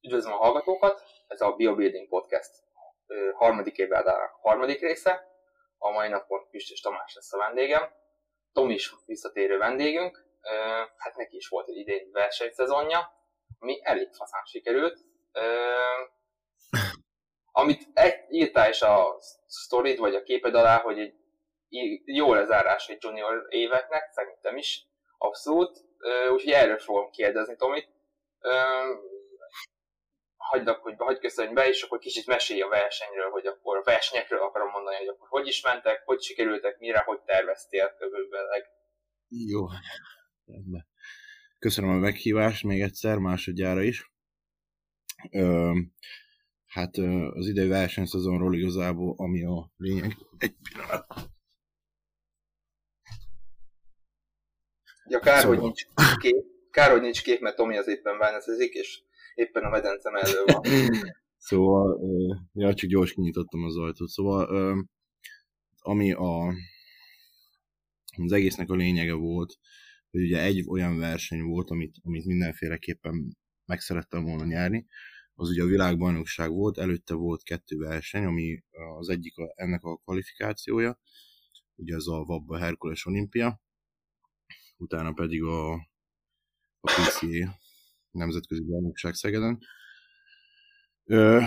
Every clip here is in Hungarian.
Üdvözlöm a hallgatókat, ez a BioBuilding Podcast harmadik évadának harmadik része. A mai napon Püstös Tamás lesz a vendégem. Tom is visszatérő vendégünk. Hát neki is volt egy idén versenyszezonja, ami elég faszán sikerült. Amit írtál is a sztorid vagy a képed alá, hogy egy jó lezárás egy junior éveknek, szerintem is, abszolút. Úgyhogy erről fogom kérdezni Tomit hagylak, hogy hagyd köszönj be, és akkor kicsit mesélj a versenyről, hogy akkor a versenyekről akarom mondani, hogy akkor hogy is mentek, hogy sikerültek, mire, hogy terveztél körülbelül. Jó. Köszönöm a meghívást még egyszer, másodjára is. Ö, hát az idei versenyszezonról igazából, ami a lényeg. Egy pillanat. Ja, kár, szóval. hogy nincs kép, kár, hogy nincs kép, mert Tomi az éppen bányászik, és éppen a medence mellől van. szóval, ja, csak gyors kinyitottam az ajtót. Szóval, ami a, az egésznek a lényege volt, hogy ugye egy olyan verseny volt, amit, amit mindenféleképpen meg szerettem volna nyerni, az ugye a világbajnokság volt, előtte volt kettő verseny, ami az egyik a, ennek a kvalifikációja, ugye ez a Vabba Herkules olimpia, utána pedig a, a PCA, nemzetközi bajnokság Szegeden. Ö,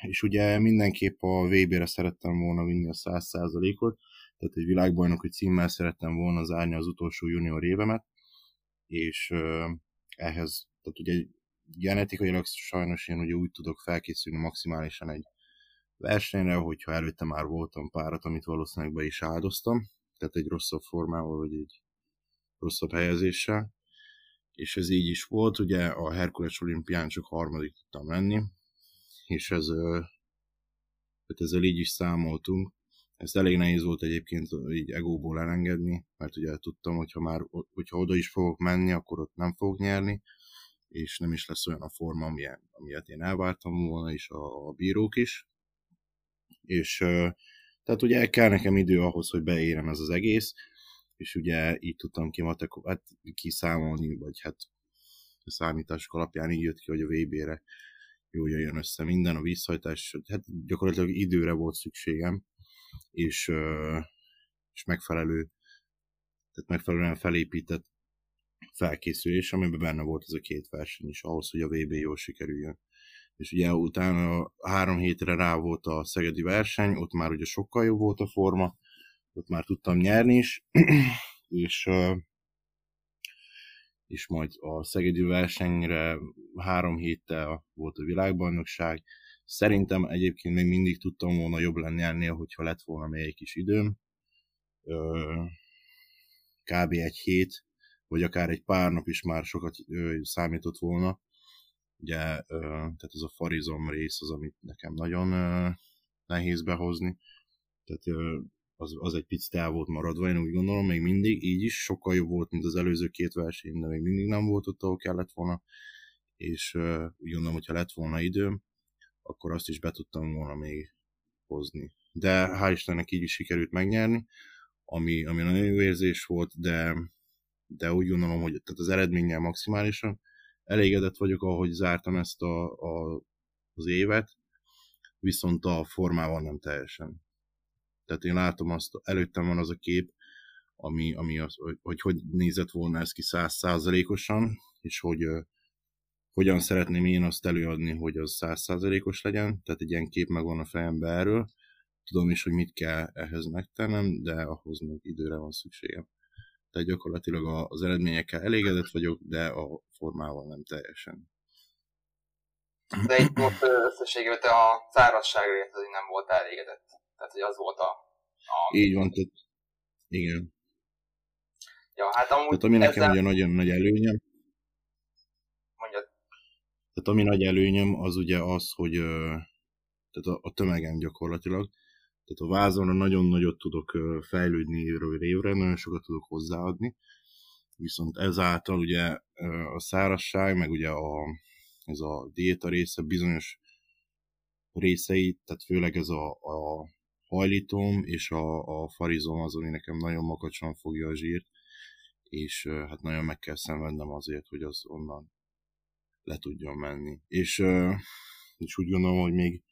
és ugye mindenképp a VB-re szerettem volna vinni a 100%-ot, tehát egy világbajnoki címmel szerettem volna zárni az utolsó junior évemet, és ö, ehhez, tehát ugye genetikailag sajnos én ugye úgy tudok felkészülni maximálisan egy versenyre, hogyha előtte már voltam párat, amit valószínűleg be is áldoztam, tehát egy rosszabb formával, vagy egy rosszabb helyezéssel, és ez így is volt, ugye a Herkules olimpián csak harmadik tudtam lenni, és ez, hát ezzel így is számoltunk. Ezt elég nehéz volt egyébként így egóból elengedni, mert ugye tudtam, hogyha már hogyha oda is fogok menni, akkor ott nem fogok nyerni, és nem is lesz olyan a forma, amilyen, amilyet én elvártam volna, és a, a bírók is. És tehát ugye kell nekem idő ahhoz, hogy beérem ez az egész, és ugye így tudtam ki matek, hát kiszámolni, vagy hát a számítások alapján így jött ki, hogy a VB-re jól jön össze minden, a vízhajtás, hát gyakorlatilag időre volt szükségem, és, és megfelelő, tehát megfelelően felépített felkészülés, amiben benne volt ez a két verseny is, ahhoz, hogy a VB jól sikerüljön. És ugye utána három hétre rá volt a szegedi verseny, ott már ugye sokkal jobb volt a forma, ott már tudtam nyerni is, és, és majd a szegedi versenyre három héttel volt a világbajnokság. Szerintem egyébként még mindig tudtam volna jobb lenni ennél, hogyha lett volna még egy kis időm. Kb. egy hét, vagy akár egy pár nap is már sokat számított volna. Ugye, tehát ez a farizom rész az, amit nekem nagyon nehéz behozni. Tehát az, az egy picit el volt maradva, én úgy gondolom, még mindig, így is sokkal jobb volt, mint az előző két verseny, de még mindig nem volt ott, ahol kellett volna, és uh, úgy gondolom, hogyha lett volna időm, akkor azt is be tudtam volna még hozni. De hál' Istennek így is sikerült megnyerni, ami, ami nagyon jó érzés volt, de, de úgy gondolom, hogy tehát az eredménnyel maximálisan elégedett vagyok, ahogy zártam ezt a, a, az évet, viszont a formával nem teljesen. Tehát én látom azt, előttem van az a kép, ami, ami az, hogy, hogy hogy nézett volna ez ki százszázalékosan, és hogy uh, hogyan szeretném én azt előadni, hogy az százszázalékos legyen, tehát egy ilyen kép megvan a fejembe erről, tudom is, hogy mit kell ehhez megtennem, de ahhoz még időre van szükségem. Tehát gyakorlatilag az eredményekkel elégedett vagyok, de a formával nem teljesen. De itt most összességében te a szárazságért azért nem volt elégedett. Tehát, hogy az volt a... a... Így van, tehát igen. Ja, hát amúgy tehát ami nekem ezzel... ugye nagyon nagy előnyem, Mondjad. Tehát ami nagy előnyem, az ugye az, hogy tehát a, a tömegen gyakorlatilag, tehát a vázonra nagyon nagyot tudok fejlődni évről évre, nagyon sokat tudok hozzáadni, viszont ezáltal ugye a szárasság, meg ugye a, ez a diéta része bizonyos részei, tehát főleg ez a, a hajlítom, és a, a farizom az, ami nekem nagyon makacsan fogja a zsírt, és hát nagyon meg kell szenvednem azért, hogy az onnan le tudjon menni. És, és úgy gondolom, hogy még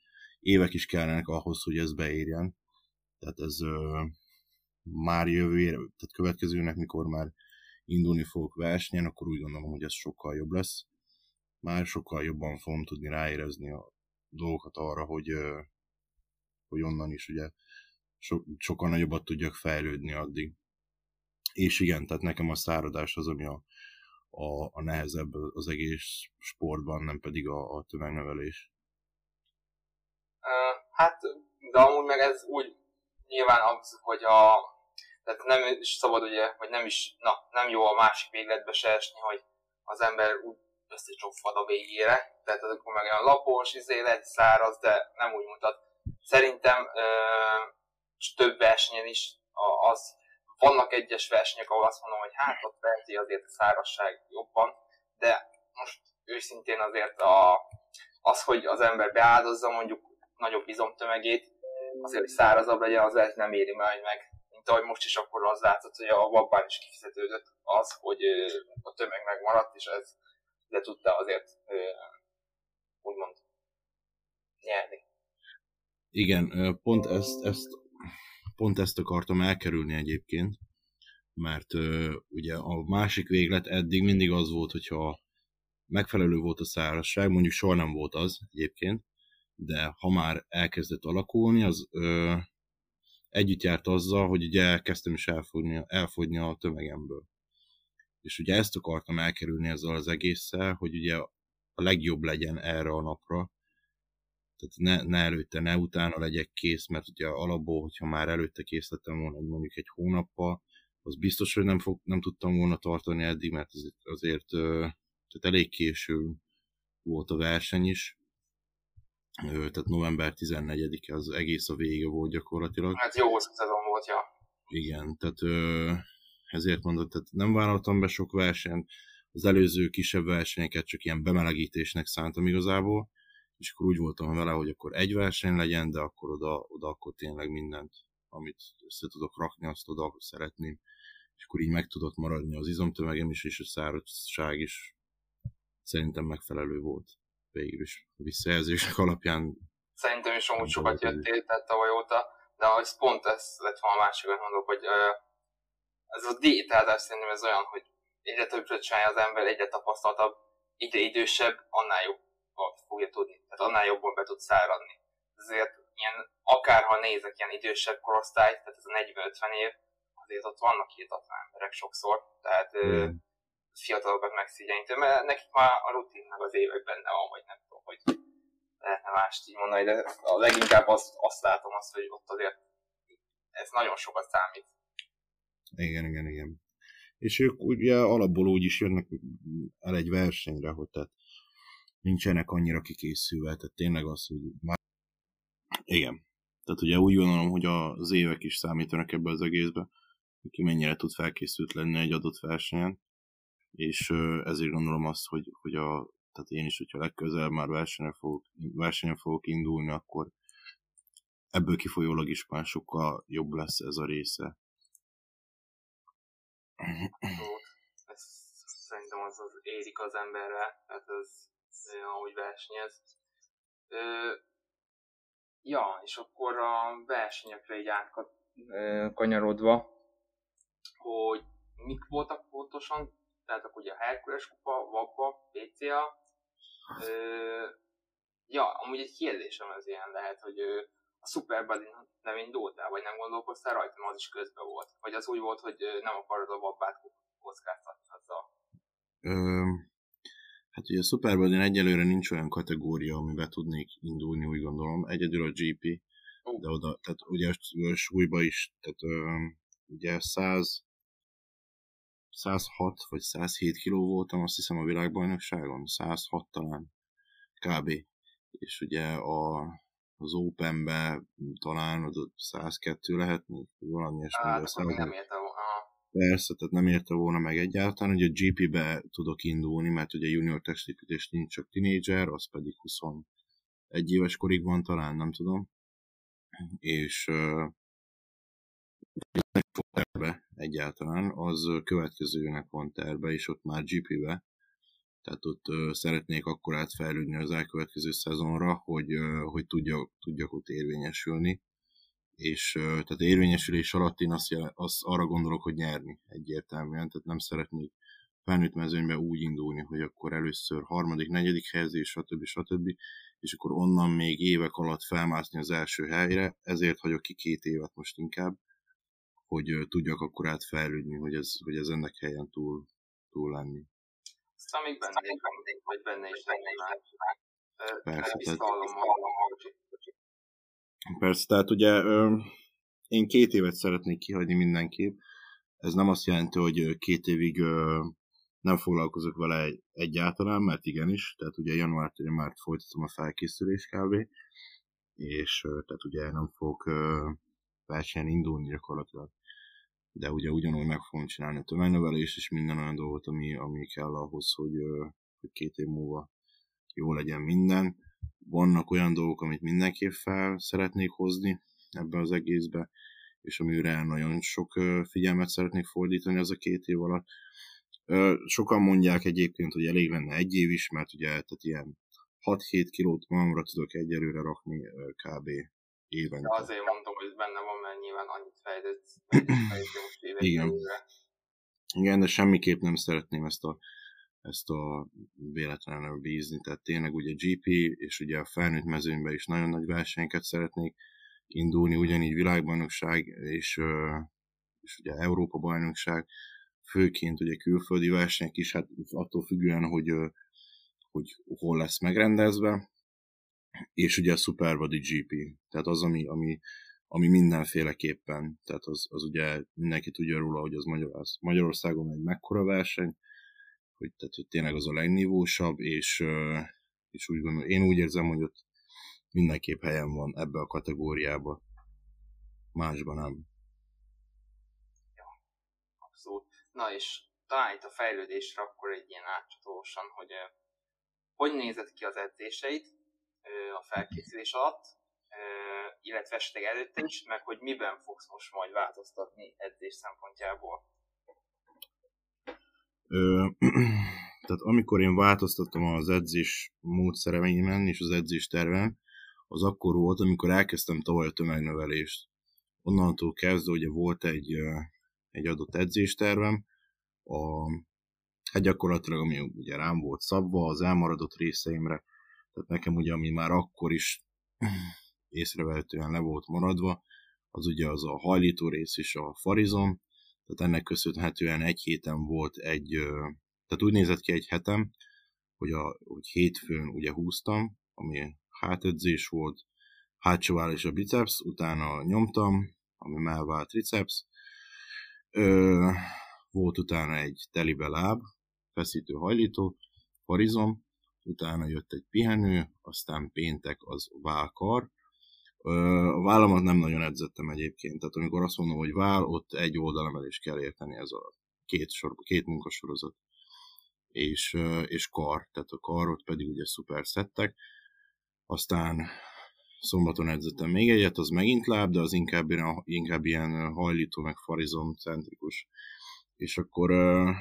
évek is kellenek ahhoz, hogy ez beérjen. Tehát ez már jövő, tehát következőnek, mikor már indulni fogok versenyen, akkor úgy gondolom, hogy ez sokkal jobb lesz. Már sokkal jobban fogom tudni ráérezni a dolgokat arra, hogy, hogy onnan is ugye so, sokkal nagyobbat tudjak fejlődni addig. És igen, tehát nekem a száradás az, ami a, a, a nehezebb az egész sportban, nem pedig a, a tömegnevelés. Hát, de amúgy meg ez úgy nyilván az, hogy a, tehát nem is szabad ugye, vagy nem is, na, nem jó a másik végletbe se esni, hogy az ember úgy összecsofad a végére, tehát akkor meg olyan lapos, izé lehet száraz, de nem úgy mutat. Szerintem ö, több versenyen is az, vannak egyes versenyek, ahol azt mondom, hogy hát ott verti azért a szárazság jobban, de most őszintén azért a, az, hogy az ember beáldozza mondjuk nagyobb izomtömegét, azért, hogy szárazabb legyen, az lehet nem éri majd meg. Mint ahogy most is akkor az látszott, hogy a vabbán is kifizetődött az, hogy a tömeg megmaradt, és ez de tudta azért úgymond nyerni. Igen, pont ezt, ezt, pont ezt akartam elkerülni egyébként, mert ugye a másik véglet eddig mindig az volt, hogyha megfelelő volt a szárazság, mondjuk soha nem volt az egyébként, de ha már elkezdett alakulni, az ö, együtt járt azzal, hogy ugye elkezdtem is elfogyni, elfogyni a tömegemből. És ugye ezt akartam elkerülni ezzel az egésszel, hogy ugye a legjobb legyen erre a napra, tehát ne, ne előtte, ne utána legyek kész, mert ugye alapból, hogyha már előtte kész lettem volna mondjuk egy hónappal, az biztos, hogy nem, fog, nem tudtam volna tartani eddig, mert azért, azért tehát elég késő volt a verseny is, tehát november 14-e az egész a vége volt gyakorlatilag. Hát jó szezon volt, ja. Igen, tehát ezért mondott, tehát nem vállaltam be sok versenyt, az előző kisebb versenyeket csak ilyen bemelegítésnek szántam igazából, és akkor úgy voltam vele, hogy akkor egy verseny legyen, de akkor oda, oda akkor tényleg mindent, amit össze tudok rakni, azt oda szeretném, és akkor így meg tudott maradni az izomtömegem is, és a szárazság is szerintem megfelelő volt végül is visszajelzések alapján. Szerintem is amúgy sokat jöttél, tehát tavaly óta, de az pont ez lett volna a másik, mondok, hogy ez a diétázás szerintem ez olyan, hogy egyre többet csinálja az ember, egyre tapasztaltabb, egyre idősebb, annál jobb fogja tudni. Tehát annál jobban be tud száradni. Ezért ilyen, akárha nézek ilyen idősebb korosztály, tehát ez a 40-50 év, azért ott vannak hihetetlen emberek sokszor, tehát mm. fiatalokat megszigyenyítő, mert nekik már a rutinnak az évek benne van, vagy nem tudom, hogy lehetne mást így mondani, de a leginkább azt, azt látom azt, hogy ott azért ez nagyon sokat számít. Igen, igen, igen. És ők ugye alapból úgy is jönnek el egy versenyre, hogy tehát nincsenek annyira kikészülve, tehát tényleg az, hogy már... Igen. Tehát ugye úgy gondolom, hogy az évek is számítanak ebbe az egészbe, hogy ki mennyire tud felkészült lenni egy adott versenyen, és ezért gondolom azt, hogy, hogy a, tehát én is, hogyha legközelebb már versenyen fogok, versenyen fogok indulni, akkor ebből kifolyólag is már sokkal jobb lesz ez a része. Ez szerintem az, az érik az emberre, tehát az ahogy versenyez. Ö, ja, és akkor a versenyekre így átkanyarodva, hogy mik voltak pontosan, tehát akkor ugye a Herkules kupa, Vabba, PCA. Ö, ja, amúgy egy kérdésem ez ilyen lehet, hogy a Superbody nem indultál, vagy nem gondolkoztál rajta, mert az is közben volt. Vagy az úgy volt, hogy nem akarod a Vabbát kockáztatni azzal. Hát ugye a Superbody egyelőre nincs olyan kategória, amiben tudnék indulni, úgy gondolom. Egyedül a GP, de oda, tehát ugye a súlyba is, tehát ugye 100, 106 vagy 107 kiló voltam, azt hiszem a világbajnokságon, 106 talán, kb. És ugye a, az Openbe talán az 102 lehetne, valami ilyesmi. Hát, nem értem Persze, tehát nem érte volna meg egyáltalán, hogy a GP-be tudok indulni, mert ugye junior testépítés nincs csak tinédzser, az pedig 21 éves korig van talán, nem tudom. És uh, terve egyáltalán, az következőnek van terve, és ott már GP-be. tehát ott ö, szeretnék akkor átfejlődni az elkövetkező szezonra, hogy, ö, hogy tudjak, tudjak ott érvényesülni. És tehát érvényesülés alatt én azt, jel, azt arra gondolok, hogy nyerni egyértelműen, tehát nem szeretnék felnőtt mezőnybe úgy indulni, hogy akkor először harmadik, negyedik helyezés, stb. stb. és akkor onnan még évek alatt felmászni az első helyre, ezért hagyok ki két évet most inkább, hogy tudjak akkor átfejlődni, hogy ez, hogy ez ennek helyen túl, túl lenni. Aztán még benne, vagy benne is lenni már. Persze, tehát, persze, tehát ugye én két évet szeretnék kihagyni mindenképp. Ez nem azt jelenti, hogy két évig nem foglalkozok vele egyáltalán, mert igenis, tehát ugye januártól már folytatom a felkészülés kb. És tehát ugye nem fogok versenyen indulni gyakorlatilag. De ugye ugyanúgy meg fogom csinálni a tömegnövelést és minden olyan dolgot, ami, ami kell ahhoz, hogy, hogy két év múlva jó legyen minden. Vannak olyan dolgok, amit mindenképp fel szeretnék hozni ebbe az egészbe, és amire nagyon sok figyelmet szeretnék fordítani az a két év alatt. Sokan mondják egyébként, hogy elég lenne egy év is, mert ugye tehát ilyen 6-7 kilót magamra tudok egyelőre rakni kb. évente. De azért mondom, hogy benne van, mert nyilván annyit fejlődsz, most évek Igen. Igen, de semmiképp nem szeretném ezt a, ezt a véletlenül bízni. Tehát tényleg ugye GP és ugye a felnőtt mezőnyben is nagyon nagy versenyeket szeretnék indulni, ugyanígy világbajnokság és, és ugye Európa bajnokság, főként ugye külföldi versenyek is, hát attól függően, hogy, hogy hol lesz megrendezve, és ugye a Superbody GP, tehát az, ami, ami, ami mindenféleképpen, tehát az, az ugye mindenki tudja róla, hogy az Magyarország, Magyarországon egy mekkora verseny, hogy, tehát, hogy tényleg az a legnívósabb, és, és úgy gondolom, én úgy érzem, hogy ott mindenképp helyen van ebbe a kategóriába. Másban nem. Ja, abszolút. Na és talán itt a fejlődésre akkor egy ilyen átcsatósan, hogy hogy nézett ki az edzéseid a felkészülés alatt, illetve esetleg előtte is, meg hogy miben fogsz most majd változtatni edzés szempontjából. Ö, tehát amikor én változtattam az edzés módszereimen és az edzés terven, az akkor volt, amikor elkezdtem tavaly a tömegnövelést. Onnantól kezdve ugye volt egy, egy adott edzéstervem, a, hát gyakorlatilag ami ugye rám volt szabva az elmaradott részeimre, tehát nekem ugye ami már akkor is észrevehetően le volt maradva, az ugye az a hajlító rész és a farizom, tehát ennek köszönhetően egy héten volt egy, tehát úgy nézett ki egy hetem, hogy, a, hogy hétfőn ugye húztam, ami hátedzés volt, hátsó áll és a biceps, utána nyomtam, ami mellvált a triceps, Ö, volt utána egy telibe láb, feszítő hajlító, horizom, utána jött egy pihenő, aztán péntek az válkar. A vállamat nem nagyon edzettem egyébként, tehát amikor azt mondom, hogy vál, ott egy oldalemelés kell érteni, ez a két, sor, két munkasorozat. És, és kar, tehát a karot pedig ugye szuper szettek. Aztán szombaton edzettem még egyet, az megint láb, de az inkább, inkább ilyen hajlító, meg farizom centrikus. És akkor uh,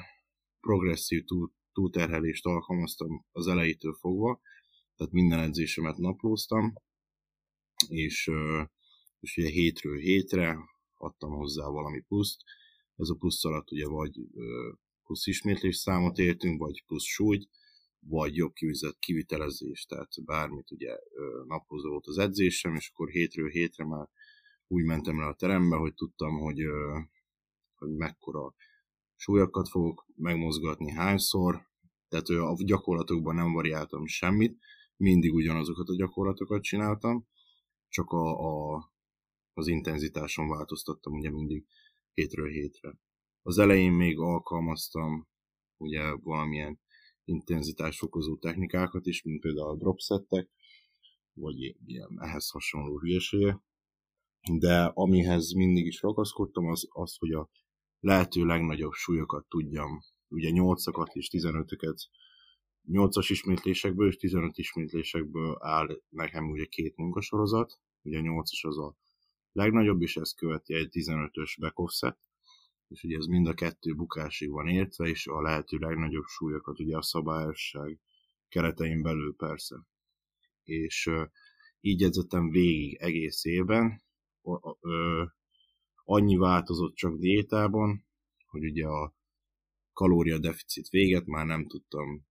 progresszív túl, túlterhelést alkalmaztam az elejétől fogva, tehát minden edzésemet naplóztam, és, és ugye hétről hétre adtam hozzá valami pluszt. Ez a plusz alatt ugye vagy plusz ismétlés számot értünk, vagy plusz súlyt, vagy jobb kivizet, kivitelezés, tehát bármit ugye napozó volt az edzésem, és akkor hétről hétre már úgy mentem le a terembe, hogy tudtam, hogy, hogy mekkora súlyokat fogok megmozgatni, hányszor, tehát a gyakorlatokban nem variáltam semmit, mindig ugyanazokat a gyakorlatokat csináltam, csak a, a, az intenzitáson változtattam ugye mindig hétről hétre. Az elején még alkalmaztam ugye valamilyen intenzitásfokozó technikákat is, mint például a dropsettek, vagy ilyen ehhez hasonló hülyesége. De amihez mindig is ragaszkodtam, az az, hogy a lehető legnagyobb súlyokat tudjam, ugye 8-akat és 15-öket 8-as ismétlésekből és 15 ismétlésekből áll nekem ugye két munkasorozat, ugye a 8-as az a legnagyobb, és ezt követi egy 15-ös back offset, és ugye ez mind a kettő bukásig van értve, és a lehető legnagyobb súlyokat ugye a szabályosság keretein belül persze. És uh, így edzettem végig egész évben, uh, uh, annyi változott csak diétában, hogy ugye a kalóriadeficit véget már nem tudtam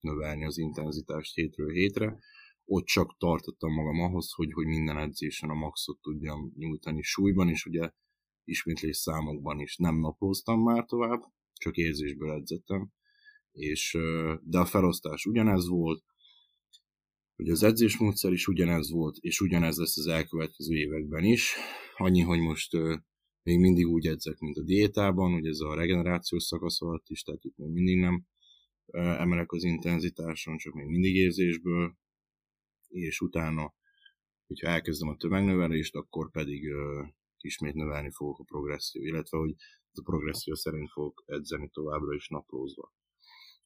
növelni az intenzitást hétről hétre, ott csak tartottam magam ahhoz, hogy, hogy minden edzésen a maxot tudjam nyújtani súlyban, és ugye ismétlés számokban is nem naplóztam már tovább, csak érzésből edzettem, és, de a felosztás ugyanez volt, hogy az edzésmódszer is ugyanez volt, és ugyanez lesz az elkövetkező években is. Annyi, hogy most még mindig úgy edzek, mint a diétában, hogy ez a regenerációs szakasz alatt is, tehát itt még mindig nem emelek az intenzitáson, csak még mindig érzésből, és utána, hogyha elkezdem a tömegnövelést, akkor pedig ismét növelni fogok a progresszió, illetve hogy a progresszió szerint fogok edzeni továbbra is naplózva.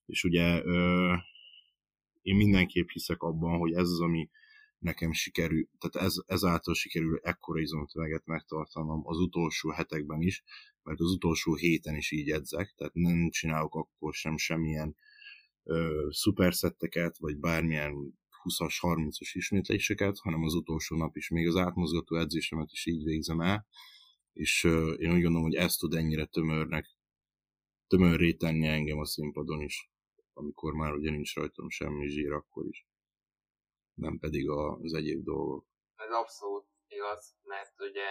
És ugye én mindenképp hiszek abban, hogy ez az, ami nekem sikerül, tehát ez, ezáltal sikerül ekkora izomtömeget megtartanom az utolsó hetekben is, mert az utolsó héten is így edzek, tehát nem csinálok akkor sem semmilyen ö, szuperszetteket, vagy bármilyen 20-as, 30-as ismétléseket, hanem az utolsó nap is, még az átmozgató edzésemet is így végzem el, és én úgy gondolom, hogy ez tud ennyire tömörnek, tömörré tenni engem a színpadon is, amikor már ugye nincs rajtam semmi zsír akkor is, nem pedig az egyéb dolgok. Ez abszolút igaz, mert ugye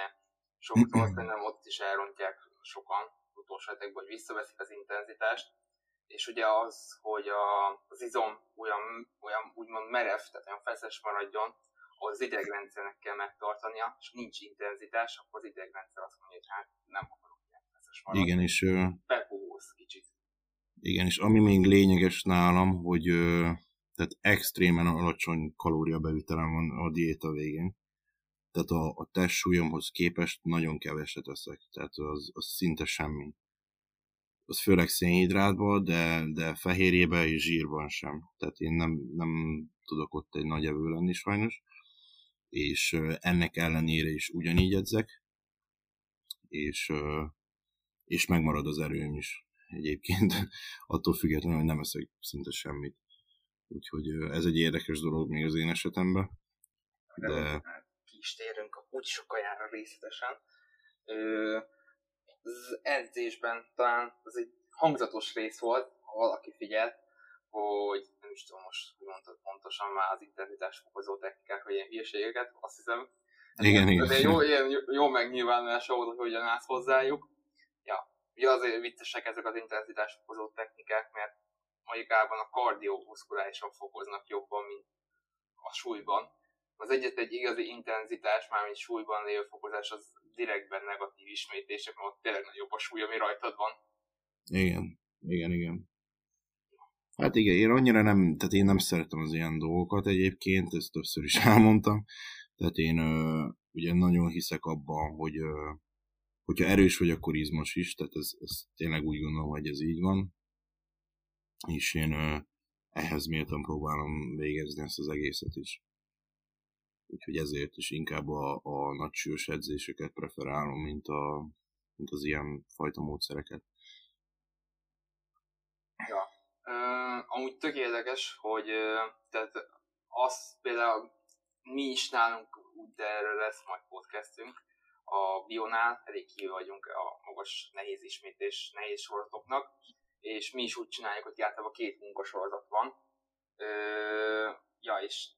sokszor szerintem ott is elrontják sokan utolsó hetekben, hogy visszaveszik az intenzitást, és ugye az, hogy a, az izom olyan, olyan úgymond merev, tehát olyan feszes maradjon, az idegrendszernek kell megtartania, és nincs intenzitás, akkor az idegrendszer azt mondja, hogy hát nem akarok ilyen feszes maradni. Igen, és... Bepuhulsz kicsit. Igen, és ami még lényeges nálam, hogy tehát extrémen alacsony kalóriabevitelem van a diéta végén. Tehát a, a testsúlyomhoz képest nagyon keveset eszek, tehát az, az szinte semmi az főleg szénhidrátban, de, de fehérjében és zsírban sem. Tehát én nem, nem tudok ott egy nagy evő lenni sajnos, és ennek ellenére is ugyanígy edzek, és, és megmarad az erőm is egyébként, attól függetlenül, hogy nem eszek szinte semmit. Úgyhogy ez egy érdekes dolog még az én esetemben. De... Ki is térünk úgy sokajára részletesen az edzésben talán az egy hangzatos rész volt, ha valaki figyelt, hogy nem is tudom most, hogy mondtad pontosan már az intenzitás fokozó technikák, vagy ilyen hülyeségeket, azt hiszem. Igen, igen. De jó, ilyen jó megnyilvánulás volt, hogy hogyan állsz hozzájuk. Ja, ugye azért viccesek ezek az intenzitás fokozó technikák, mert mondjukában a kardiomuszkulálisan fokoznak jobban, mint a súlyban. Az egyet egy igazi intenzitás, mármint súlyban lévő fokozás, az direktben negatív ismétlések, mert ott tényleg nagyobb a súly, ami rajtad van. Igen, igen, igen. Hát igen, én annyira nem, tehát én nem szeretem az ilyen dolgokat egyébként, ezt többször is elmondtam. Tehát én ö, ugye nagyon hiszek abban, hogy ö, hogyha erős vagy, akkor izmos is, tehát ez, ez tényleg úgy gondolom, hogy ez így van. És én ö, ehhez méltan próbálom végezni ezt az egészet is úgyhogy ezért is inkább a, a nagy sűrűs edzéseket preferálom, mint, a, mint az ilyen fajta módszereket. Ja, uh, amúgy tök érdekes, hogy uh, tehát az például mi is nálunk, de erről lesz majd podcastünk, a Bionál elég kívül vagyunk a magas nehéz ismétés, nehéz sorozatoknak, és mi is úgy csináljuk, hogy általában két munkasorozat van. Ö, ja, és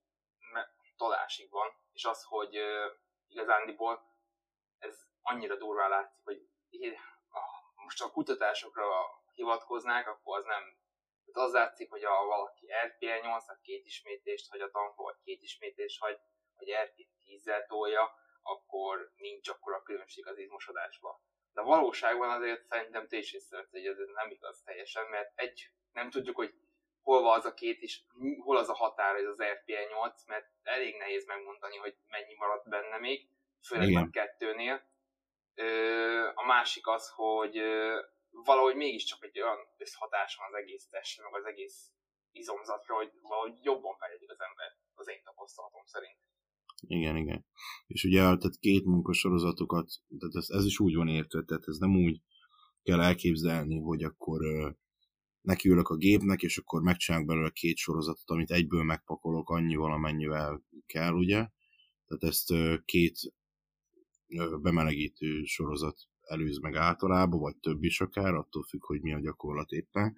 tolásig van, és az, hogy uh, igazándiból ez annyira durvá látszik, hogy ah, most a kutatásokra hivatkoznák, akkor az nem tehát az látszik, hogy a valaki RPL 8 két ismétlést hagy a vagy két ismétlést hagy, vagy RP 10 tolja, akkor nincs akkor a különbség az izmosodásban. De a valóságban azért szerintem te is hogy ez nem igaz teljesen, mert egy, nem tudjuk, hogy hol van az a két is, hol az a határ, ez az RPL 8, mert elég nehéz megmondani, hogy mennyi maradt benne még, főleg Igen. a kettőnél. A másik az, hogy valahogy mégiscsak egy olyan összhatás van az egész testre, meg az egész izomzatra, hogy valahogy jobban fejlődik az ember, az én tapasztalatom szerint. Igen, igen. És ugye tehát két munkasorozatokat, tehát ez, ez is úgy van értve, tehát ez nem úgy, kell elképzelni, hogy akkor nekiülök a gépnek, és akkor megcsinálok belőle két sorozatot, amit egyből megpakolok annyival, amennyivel kell, ugye? Tehát ezt két bemelegítő sorozat előz meg általában, vagy több is akár, attól függ, hogy mi a gyakorlat éppen.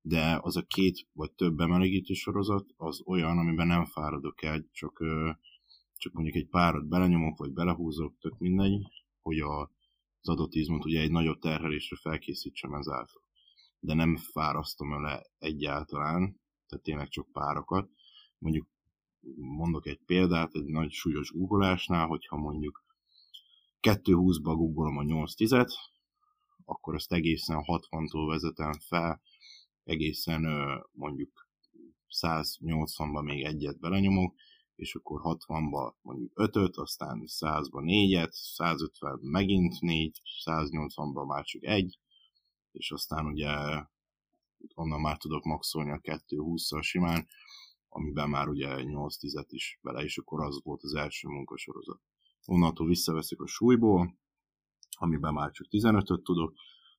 De az a két vagy több bemelegítő sorozat az olyan, amiben nem fáradok el, csak, csak mondjuk egy párat belenyomok, vagy belehúzok, tök mindegy, hogy a, az adott izmot ugye egy nagyobb terhelésre felkészítsem ezáltal. De nem fárasztom el egyáltalán, tehát tényleg csak párokat. Mondjuk mondok egy példát, egy nagy súlyos googolásnál, hogyha mondjuk 2.20-ba googolom a 8.10-et, akkor ezt egészen 60-tól vezetem fel, egészen mondjuk 180-ba még egyet belenyomok, és akkor 60-ba mondjuk 5-öt, aztán 100-ba 4-et, 150 megint 4, 180-ba már csak egy, és aztán ugye onnan már tudok maxolni a 2-20-szal simán, amiben már ugye 8 10 is bele, és akkor az volt az első munkasorozat. Onnantól visszaveszik a súlyból, amiben már csak 15-öt tudok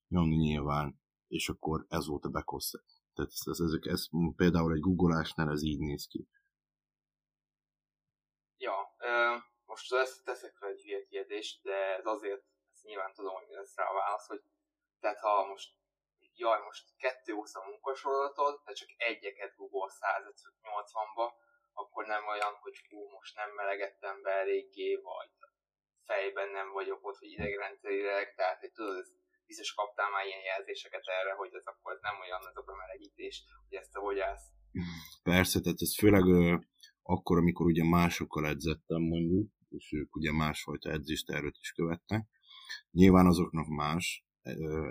nyomni nyilván, és akkor ez volt a back Tehát ez, ez, ez, ez, például egy googolásnál ez így néz ki. Ja, most ezt teszek fel egy hülye kérdést, de ez azért, ezt nyilván tudom, hogy lesz rá a válasz, hogy tehát ha most jaj, most kettő a munkasorozatot, de csak egyeket Google 180-ba, akkor nem olyan, hogy hú, most nem melegettem be eléggé, vagy fejben nem vagyok ott, hogy idegrendszerileg, tehát hogy tudod, ez biztos kaptál már ilyen jelzéseket erre, hogy ez akkor nem olyan ez a bemelegítés, hogy ezt hogy állsz. Persze, tehát ez főleg akkor, amikor ugye másokkal edzettem mondjuk, és ők ugye másfajta edzéstervet is követnek. Nyilván azoknak más,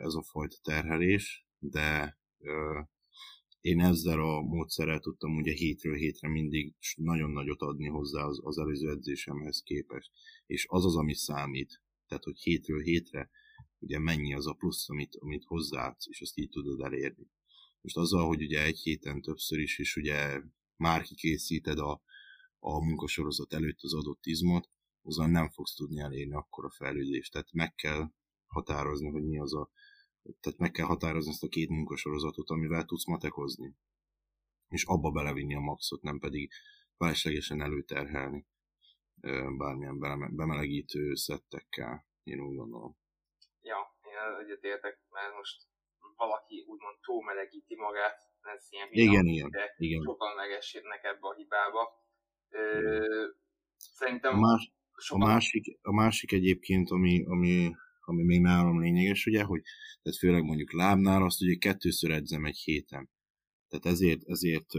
ez a fajta terhelés, de én ezzel a módszerrel tudtam ugye hétről hétre mindig nagyon nagyot adni hozzá az, az előző edzésemhez képest. És az az, ami számít. Tehát, hogy hétről hétre ugye mennyi az a plusz, amit, amit hozzáadsz, és azt így tudod elérni. Most azzal, hogy ugye egy héten többször is, és ugye már kikészíted a, a munkasorozat előtt az adott izmot, azon nem fogsz tudni elérni akkor a fejlődést. Tehát meg kell határozni, hogy mi az a, tehát meg kell határozni ezt a két munkasorozatot, amivel tudsz matekozni. És abba belevinni a maxot, nem pedig feleslegesen előterhelni bármilyen bemelegítő szettekkel, én úgy gondolom. Ja, én egyetértek, mert most valaki úgymond túlmelegíti magát, ez ilyen igen, igen, de igen. sokan megesérnek ebbe a hibába. Ö, szerintem a, más, sokan... a, másik, a másik egyébként, ami, ami ami még nálam lényeges, ugye, hogy tehát főleg mondjuk lábnál azt ugye kettőször edzem egy héten. Tehát ezért, ezért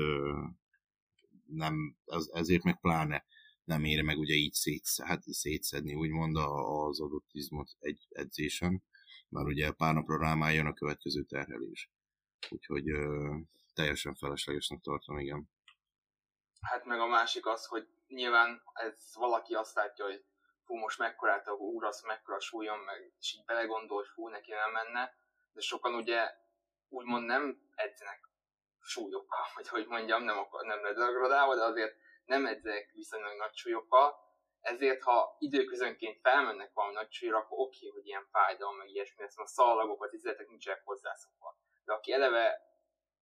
nem, ez, ezért meg pláne nem ér meg ugye így szét, hát szétszedni úgymond az adott izmot egy edzésen, mert ugye pár napra rám álljon a következő terhelés. Úgyhogy ö, teljesen feleslegesnek tartom, igen. Hát meg a másik az, hogy nyilván ez valaki azt látja, hogy fú, most mekkorát a úrasz, mekkora súlyom, meg, és így belegondol, hogy fú, neki nem menne, de sokan ugye úgymond nem edzenek súlyokkal, vagy hogy mondjam, nem, akar, nem ledegradálva, de azért nem edzenek viszonylag nagy súlyokkal, ezért ha időközönként felmennek valami nagy súlyra, akkor oké, hogy ilyen fájdalom, meg ilyesmi, ezt a szallagok, az izletek nincsenek hozzászokva. De aki eleve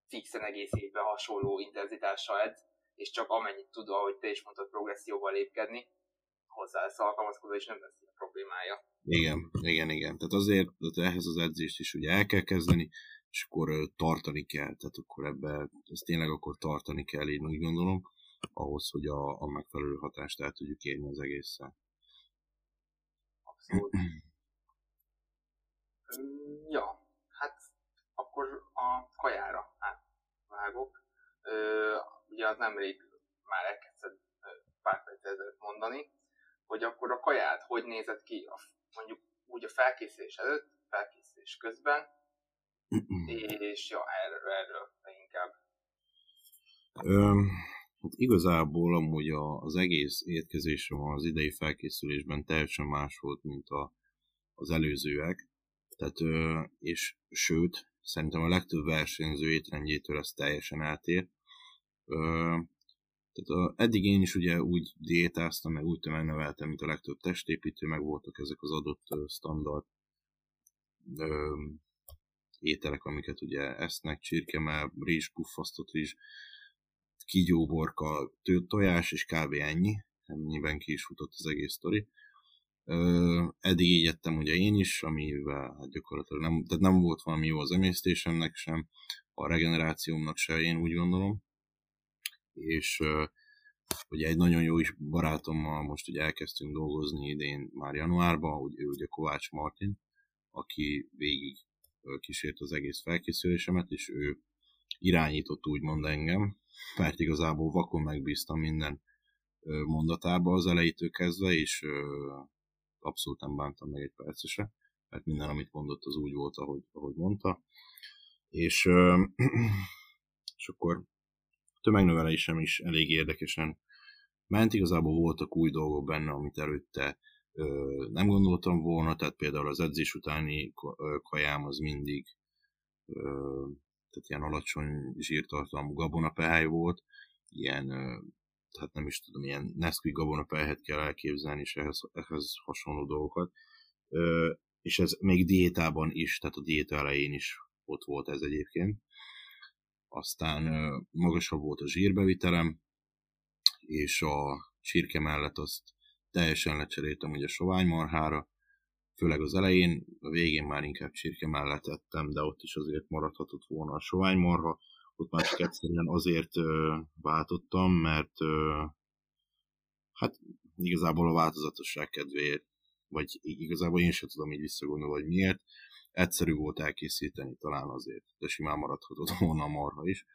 fixen egész évben hasonló intenzitással edz, és csak amennyit tud, ahogy te is mondtad, progresszióval lépkedni, hozzá lesz alkalmazkodva, és nem lesz ilyen problémája. Igen, igen, igen. Tehát azért tehát ehhez az edzést is ugye el kell kezdeni, és akkor tartani kell, tehát akkor ebbe, ezt tényleg akkor tartani kell, én úgy gondolom, ahhoz, hogy a, a megfelelő hatást el tudjuk érni az egészen. Abszolút. ja, hát akkor a kajára átvágok. ugye az nemrég már elkezdted pár perc ezelőtt mondani, hogy akkor a kaját hogy nézett ki, a, mondjuk úgy a felkészülés előtt, felkészülés közben, és ja, erről, erről inkább. Öm, hát igazából amúgy a, az egész étkezésem az idei felkészülésben teljesen más volt, mint a, az előzőek. Tehát, ö, és sőt, szerintem a legtöbb versenyző étrendjétől ez teljesen eltér. Ö, tehát a, eddig én is ugye úgy diétáztam, meg úgy tömegneveltem, mint a legtöbb testépítő, meg voltak ezek az adott standard ételek, amiket ugye esznek, csirkemel, rizs, puffasztott rizs, kígyóborka, tojás, és kb. ennyi. Ennyiben ki is futott az egész sztori. Eddig így ettem ugye én is, amivel hát gyakorlatilag nem, tehát nem volt valami jó az emésztésemnek sem, a regenerációmnak se, én úgy gondolom. És ugye egy nagyon jó is barátommal most ugye elkezdtünk dolgozni idén már januárban, ugye, ugye Kovács Martin, aki végig kísért az egész felkészülésemet, és ő irányított úgymond engem, mert igazából vakon megbíztam minden mondatába az elejétől kezdve, és abszolút nem bántam meg egy percese, mert minden, amit mondott, az úgy volt, ahogy, ahogy mondta. És, és akkor tömegnövelésem is elég érdekesen ment. Igazából voltak új dolgok benne, amit előtte nem gondoltam volna, tehát például az edzés utáni kajám az mindig tehát ilyen alacsony zsírtartalmú gabonapehely volt, ilyen, hát nem is tudom, ilyen Nesquik gabonapehelyet kell elképzelni, és ehhez, ehhez hasonló dolgokat. És ez még diétában is, tehát a diéta elején is ott volt ez egyébként. Aztán magasabb volt a zsírbevitelem, és a csirke mellett azt teljesen lecseréltem ugye soványmarhára, főleg az elején, a végén már inkább csirke mellett ettem, de ott is azért maradhatott volna a soványmarha, ott már csak egyszerűen azért ö, váltottam, mert hát igazából a változatosság kedvéért, vagy igazából én sem tudom így visszagondolni, hogy miért, egyszerű volt elkészíteni talán azért, de simán maradhatott volna a marha is.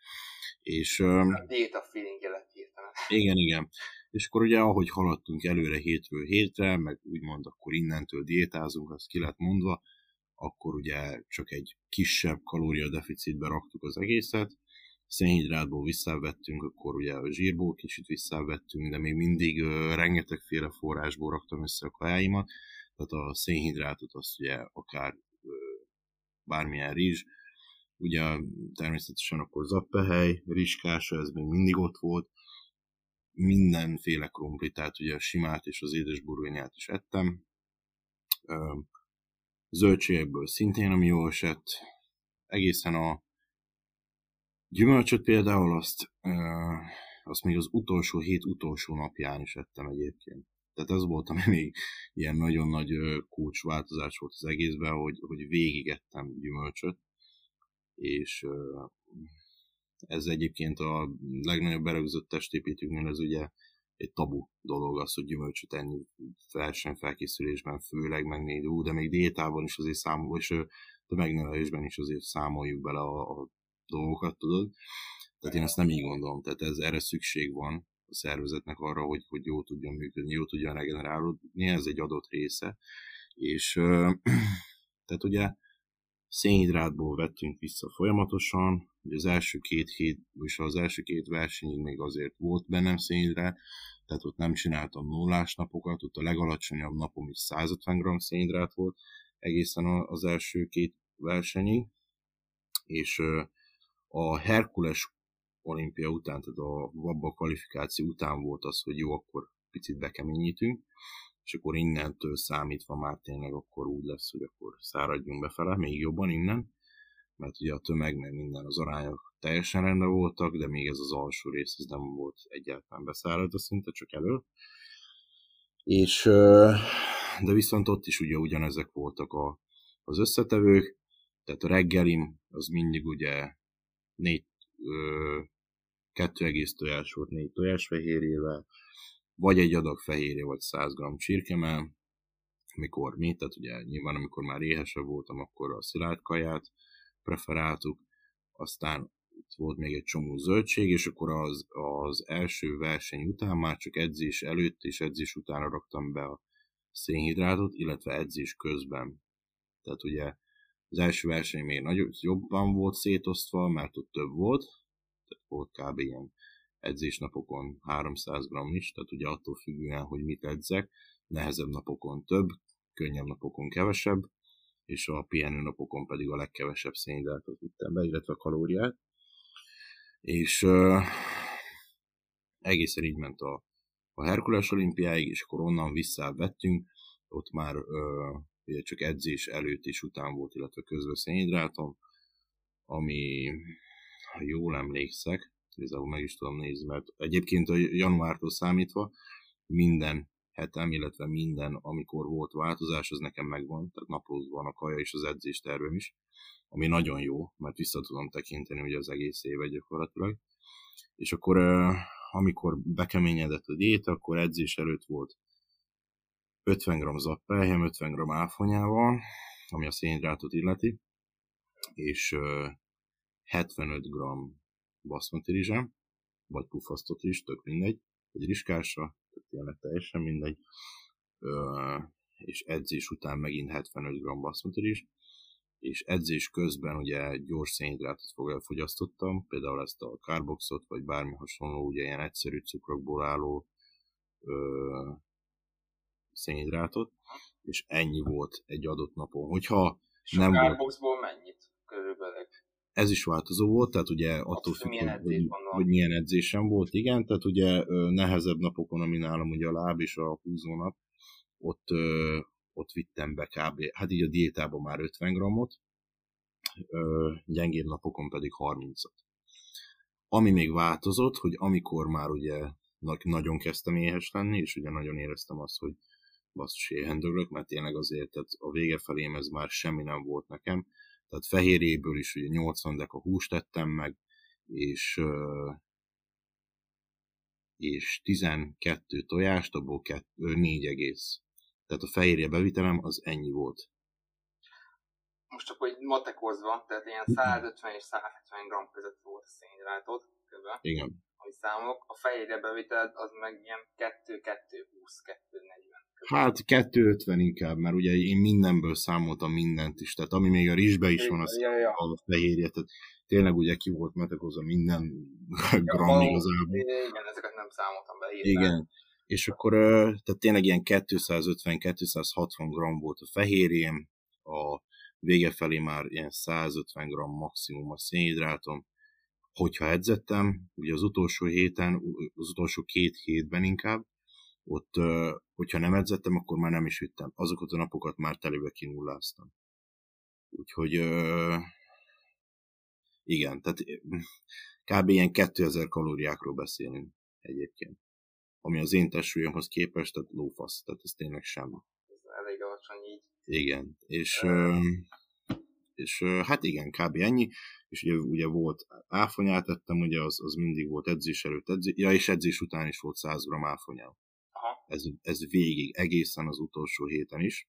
És, a diéta feelingje lett hirtelen. Igen, igen. És akkor ugye ahogy haladtunk előre hétről hétre, meg úgymond akkor innentől diétázunk, azt ki lett mondva, akkor ugye csak egy kisebb kalóriadeficitbe raktuk az egészet, szénhidrátból visszavettünk, akkor ugye a zsírból kicsit visszavettünk, de még mindig uh, rengetegféle forrásból raktam össze a kajáimat, tehát a szénhidrátot azt ugye akár bármilyen rizs, ugye természetesen akkor zappehely, rizskása, ez még mindig ott volt, mindenféle krumpli, tehát ugye a simát és az édes burgonyát is ettem. Zöldségekből szintén, ami jól esett. Egészen a gyümölcsöt például azt, azt még az utolsó hét utolsó napján is ettem egyébként. Tehát ez volt, ami még ilyen nagyon nagy kulcsváltozás volt az egészben, hogy, hogy végigettem gyümölcsöt, és ez egyébként a legnagyobb berögzött testépítőknél ez ugye egy tabu dolog az, hogy gyümölcsöt enni felkészülésben főleg, meg még de még diétában is azért számoljuk, és a megnevelésben is azért számoljuk bele a, a dolgokat, tudod. Tehát én ezt nem így gondolom, tehát ez, erre szükség van a szervezetnek arra, hogy, hogy jó tudjon működni, jó tudjon regenerálódni, ez egy adott része. És tehát ugye szénhidrátból vettünk vissza folyamatosan, hogy az első két hét, és az első két versenyig még azért volt bennem szénhidrát, tehát ott nem csináltam nullás napokat, ott a legalacsonyabb napom is 150 g szénhidrát volt egészen az első két versenyig, és a Herkules olimpia után, tehát a Vabba kvalifikáció után volt az, hogy jó, akkor picit bekeményítünk, és akkor innentől számítva már tényleg akkor úgy lesz, hogy akkor száradjunk befele, még jobban innen, mert ugye a tömeg meg minden az arányok teljesen rendben voltak, de még ez az alsó rész ez nem volt egyáltalán beszáradva szinte, csak elő. És, de viszont ott is ugye ugyanezek voltak a, az összetevők, tehát a reggelim az mindig ugye négy, kettő egész tojás volt négy tojásfehérjével, vagy egy adag fehérje, vagy 100 g csirkemel, mikor mi, tehát ugye nyilván amikor már éhesebb voltam, akkor a szilárd kaját preferáltuk, aztán itt volt még egy csomó zöldség, és akkor az, az első verseny után már csak edzés előtt és edzés után raktam be a szénhidrátot, illetve edzés közben. Tehát ugye az első verseny még nagyobb, jobban volt szétosztva, mert ott több volt, tehát volt kb. ilyen edzésnapokon 300 g is, tehát ugye attól függően, hogy mit edzek, nehezebb napokon több, könnyebb napokon kevesebb, és a pihenő napokon pedig a legkevesebb szénhidrátot vittem be, illetve kalóriát. És uh, egészen így ment a, a Herkules olimpiáig, és akkor onnan visszavettünk, ott már uh, ugye csak edzés előtt és után volt, illetve közben szénhidrátom, ami, ha jól emlékszek, igazából meg is tudom nézni, mert egyébként a januártól számítva minden hetem, illetve minden, amikor volt változás, az nekem megvan, tehát naplózban a kaja és az edzés tervem is, ami nagyon jó, mert vissza tudom tekinteni ugye az egész évet gyakorlatilag. És akkor amikor bekeményedett a diéta, akkor edzés előtt volt 50 g zappeljem, 50 g áfonyával, ami a szénhidrátot illeti, és 75 g baszmati rizsem, vagy pufasztott is, tök mindegy, egy riskásra, tehát tényleg teljesen mindegy, és edzés után megint 75 g baszmati rizs, és edzés közben ugye gyors szénhidrátot fogyasztottam, például ezt a carboxot, vagy bármi hasonló, ugye ilyen egyszerű cukrokból álló ö, szénhidrátot, és ennyi volt egy adott napon. Hogyha és nem a carboxból volt, mennyit körülbelül? Ez is változó volt, tehát ugye attól függ, milyen hogy, hogy milyen edzésem volt, igen, tehát ugye nehezebb napokon, ami nálam ugye a láb és a húzónap, ott ott vittem be kb. Hát így a diétában már 50 grammot, gyengébb napokon pedig 30-at. Ami még változott, hogy amikor már ugye nagyon kezdtem éhes lenni, és ugye nagyon éreztem azt, hogy basszus éhen döglök, mert tényleg azért tehát a vége felém ez már semmi nem volt nekem. Tehát fehérjéből is ugye 80 deka húst tettem meg, és és 12 tojást, abból 4 egész tehát a fehérje bevitelem az ennyi volt. Most csak hogy matekozva, tehát ilyen 150 és 170 g között volt a szénhidrátot, kb. Igen. Ami számok. A fehérje bevitel az meg ilyen 2 2 20 2 40 Hát 250 inkább, mert ugye én mindenből számoltam mindent is, tehát ami még a rizsbe is van, az ja, ja. a fehérje, tehát tényleg ugye ki volt metekozva minden ja, gram igazából. Igen, ezeket nem számoltam be. Igen, és akkor tehát tényleg ilyen 250-260 g volt a fehérjém, a vége felé már ilyen 150 g maximum a szénhidrátom, hogyha edzettem, ugye az utolsó héten, az utolsó két hétben inkább, ott, hogyha nem edzettem, akkor már nem is vittem. Azokat a napokat már telébe kinulláztam. Úgyhogy igen, tehát kb. ilyen 2000 kalóriákról beszélünk egyébként ami az én testsúlyomhoz képest, tehát lófasz, tehát ez tényleg sem. Ez elég alacsony így. Igen, és, és hát igen, kb. ennyi, és ugye, ugye volt áfonyát ettem, ugye az, az mindig volt edzés előtt, edzés, ja, és edzés után is volt 100 g áfonyám. Ez, ez végig, egészen az utolsó héten is.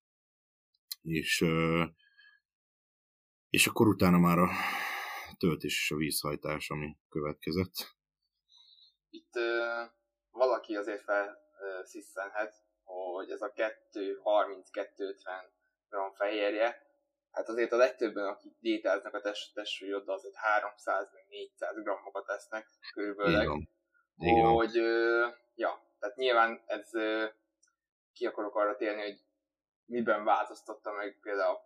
És, és akkor utána már a töltés és a vízhajtás, ami következett. Itt valaki azért felszisszenhet, hogy ez a 2-30-2-50 gram fehérje, hát azért a legtöbben, akik diétáznak a test, testsúlyod, azért 300-400 grammokat tesznek körülbelül. Hogy, ja, tehát nyilván ez ki akarok arra térni, hogy miben változtatta meg például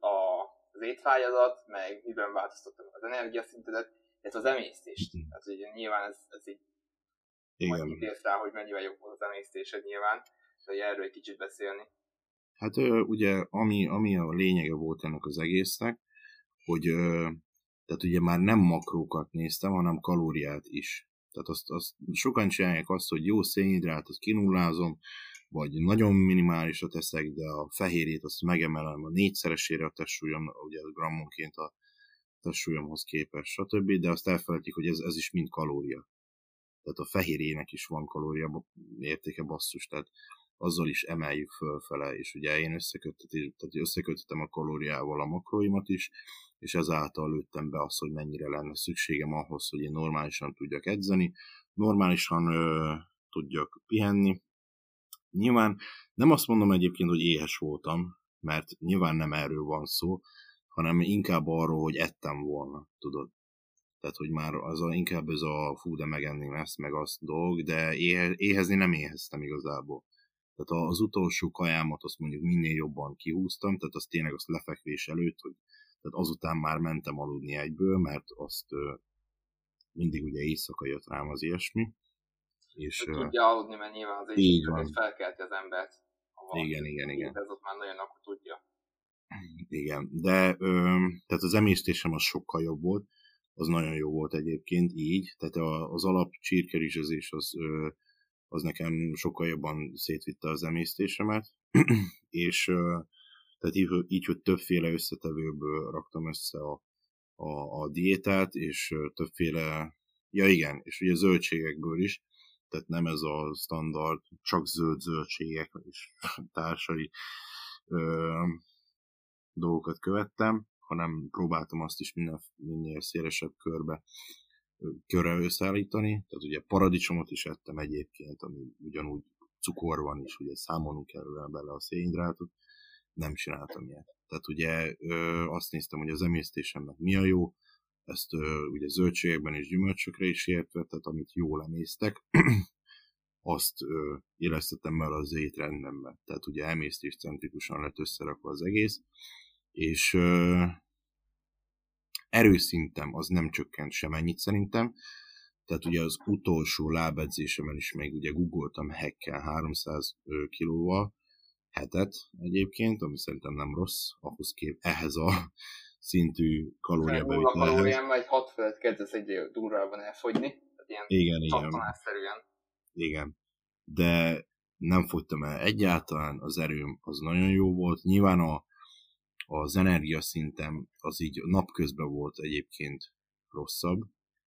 a, az étfájadat, meg miben változtatta meg az energiaszintedet, illetve az emésztést. Mhm. Tehát ugye nyilván ez, ez egy igen. Majd rá, hogy mennyivel jobb volt az emésztésed nyilván, de erről egy kicsit beszélni. Hát ugye, ami, ami a lényege volt ennek az egésznek, hogy tehát ugye már nem makrókat néztem, hanem kalóriát is. Tehát azt, azt sokan csinálják azt, hogy jó szénhidrátot kinullázom, vagy nagyon minimálisra teszek, de a fehérjét azt megemelem a négyszeresére a testsúlyom, ugye grammonként a testsúlyomhoz képest, stb. De azt elfelejtik, hogy ez, ez is mind kalória tehát a fehérjének is van kalória értéke basszus, tehát azzal is emeljük fölfele, és ugye én tehát összekötöttem a kalóriával a makroimat is, és ezáltal lőttem be azt, hogy mennyire lenne szükségem ahhoz, hogy én normálisan tudjak edzeni, normálisan ö, tudjak pihenni. Nyilván nem azt mondom egyébként, hogy éhes voltam, mert nyilván nem erről van szó, hanem inkább arról, hogy ettem volna, tudod. Tehát, hogy már az a, inkább ez a fú, de megenném ezt, meg azt dolg, de éhe, éhezni nem éheztem igazából. Tehát az utolsó kajámat azt mondjuk minél jobban kihúztam, tehát az tényleg az lefekvés előtt, hogy tehát azután már mentem aludni egyből, mert azt mindig ugye éjszaka jött rám az ilyesmi. És, hogy tudja aludni, mert nyilván az éjszaka felkelti az embert. Igen, igen, igen. Ez ott már nagyon akkor tudja. Igen, de ö, tehát az emésztésem az sokkal jobb volt, az nagyon jó volt egyébként így, tehát az alap csirkerizsezés az, ö, az nekem sokkal jobban szétvitte az emésztésemet, és ö, tehát így, így, hogy többféle összetevőből raktam össze a, a, a diétát, és többféle, ja igen, és ugye zöldségekből is, tehát nem ez a standard, csak zöld zöldségek és társai ö, dolgokat követtem, hanem próbáltam azt is minden, minél szélesebb körbe körre összeállítani. Tehát ugye paradicsomot is ettem egyébként, ami ugyanúgy cukor van, és ugye számolnunk kell bele a szénhidrátot. Nem csináltam ilyet. Tehát ugye ö, azt néztem, hogy az emésztésemnek mi a jó, ezt ö, ugye zöldségekben és gyümölcsökre is értve, tehát amit jól emésztek, azt ö, élesztettem el az étrendembe. Tehát ugye emésztéscentrikusan lett összerakva az egész, és ö, erőszintem az nem csökkent semennyit szerintem, tehát ugye az utolsó lábedzésemen is még ugye googoltam hekkel 300 kilóval, hetet egyébként, ami szerintem nem rossz, ahhoz kép ehhez a szintű kalóriabevételhez. kalóriám egy 6 fölött kezdesz egy durrában elfogyni. ilyen igen, igen. Igen. De nem fogytam el egyáltalán, az erőm az nagyon jó volt. Nyilván a, az energiaszintem az így napközben volt egyébként rosszabb.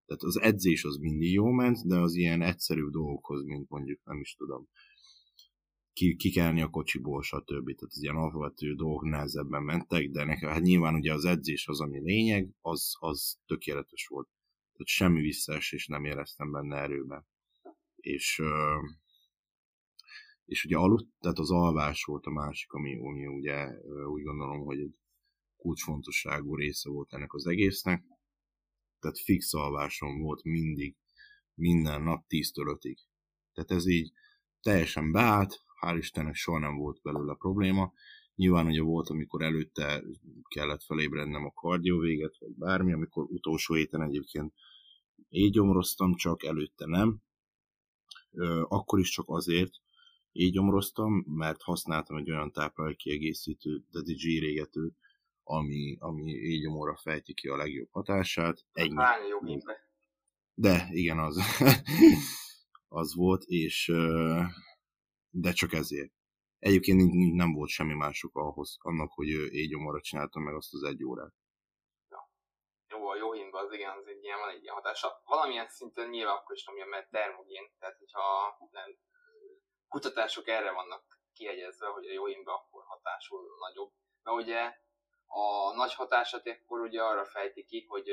Tehát az edzés az mindig jó ment, de az ilyen egyszerű dolgokhoz, mint mondjuk, nem is tudom, ki, kikelni a kocsiból, stb. Tehát az ilyen alapvető dolgok nehezebben mentek, de nekem, hát nyilván ugye az edzés az, ami lényeg, az, az tökéletes volt. Tehát semmi visszaesés nem éreztem benne erőben. És, és ugye aludt, tehát az alvás volt a másik, ami, ami ugye úgy gondolom, hogy egy kulcsfontosságú része volt ennek az egésznek. Tehát fix alvásom volt mindig, minden nap 10-től 5-ig. Tehát ez így teljesen beállt, hál' Istennek soha nem volt belőle probléma. Nyilván ugye volt, amikor előtte kellett felébrednem a kardió véget, vagy bármi, amikor utolsó héten egyébként égyomroztam, csak előtte nem. Akkor is csak azért égyomroztam, mert használtam egy olyan táplálékkiegészítő, de zsírégetőt, ami, ami égyomóra fejti ki a legjobb hatását. Ennyi. Hány jó De igen, az, az volt, és de csak ezért. Egyébként nem volt semmi mások ahhoz, annak, hogy égyomorra csináltam meg azt az egy órát. Ja. Jó, a jó himba az igen, az egy ilyen, van egy ilyen hatása. Valamilyen szinten nyilván akkor is tudom, mert termogén, tehát hogyha nem, kutatások erre vannak kihegyezve, hogy a jó himba akkor hatásul nagyobb. Mert ugye a nagy hatását akkor ugye arra fejti ki, hogy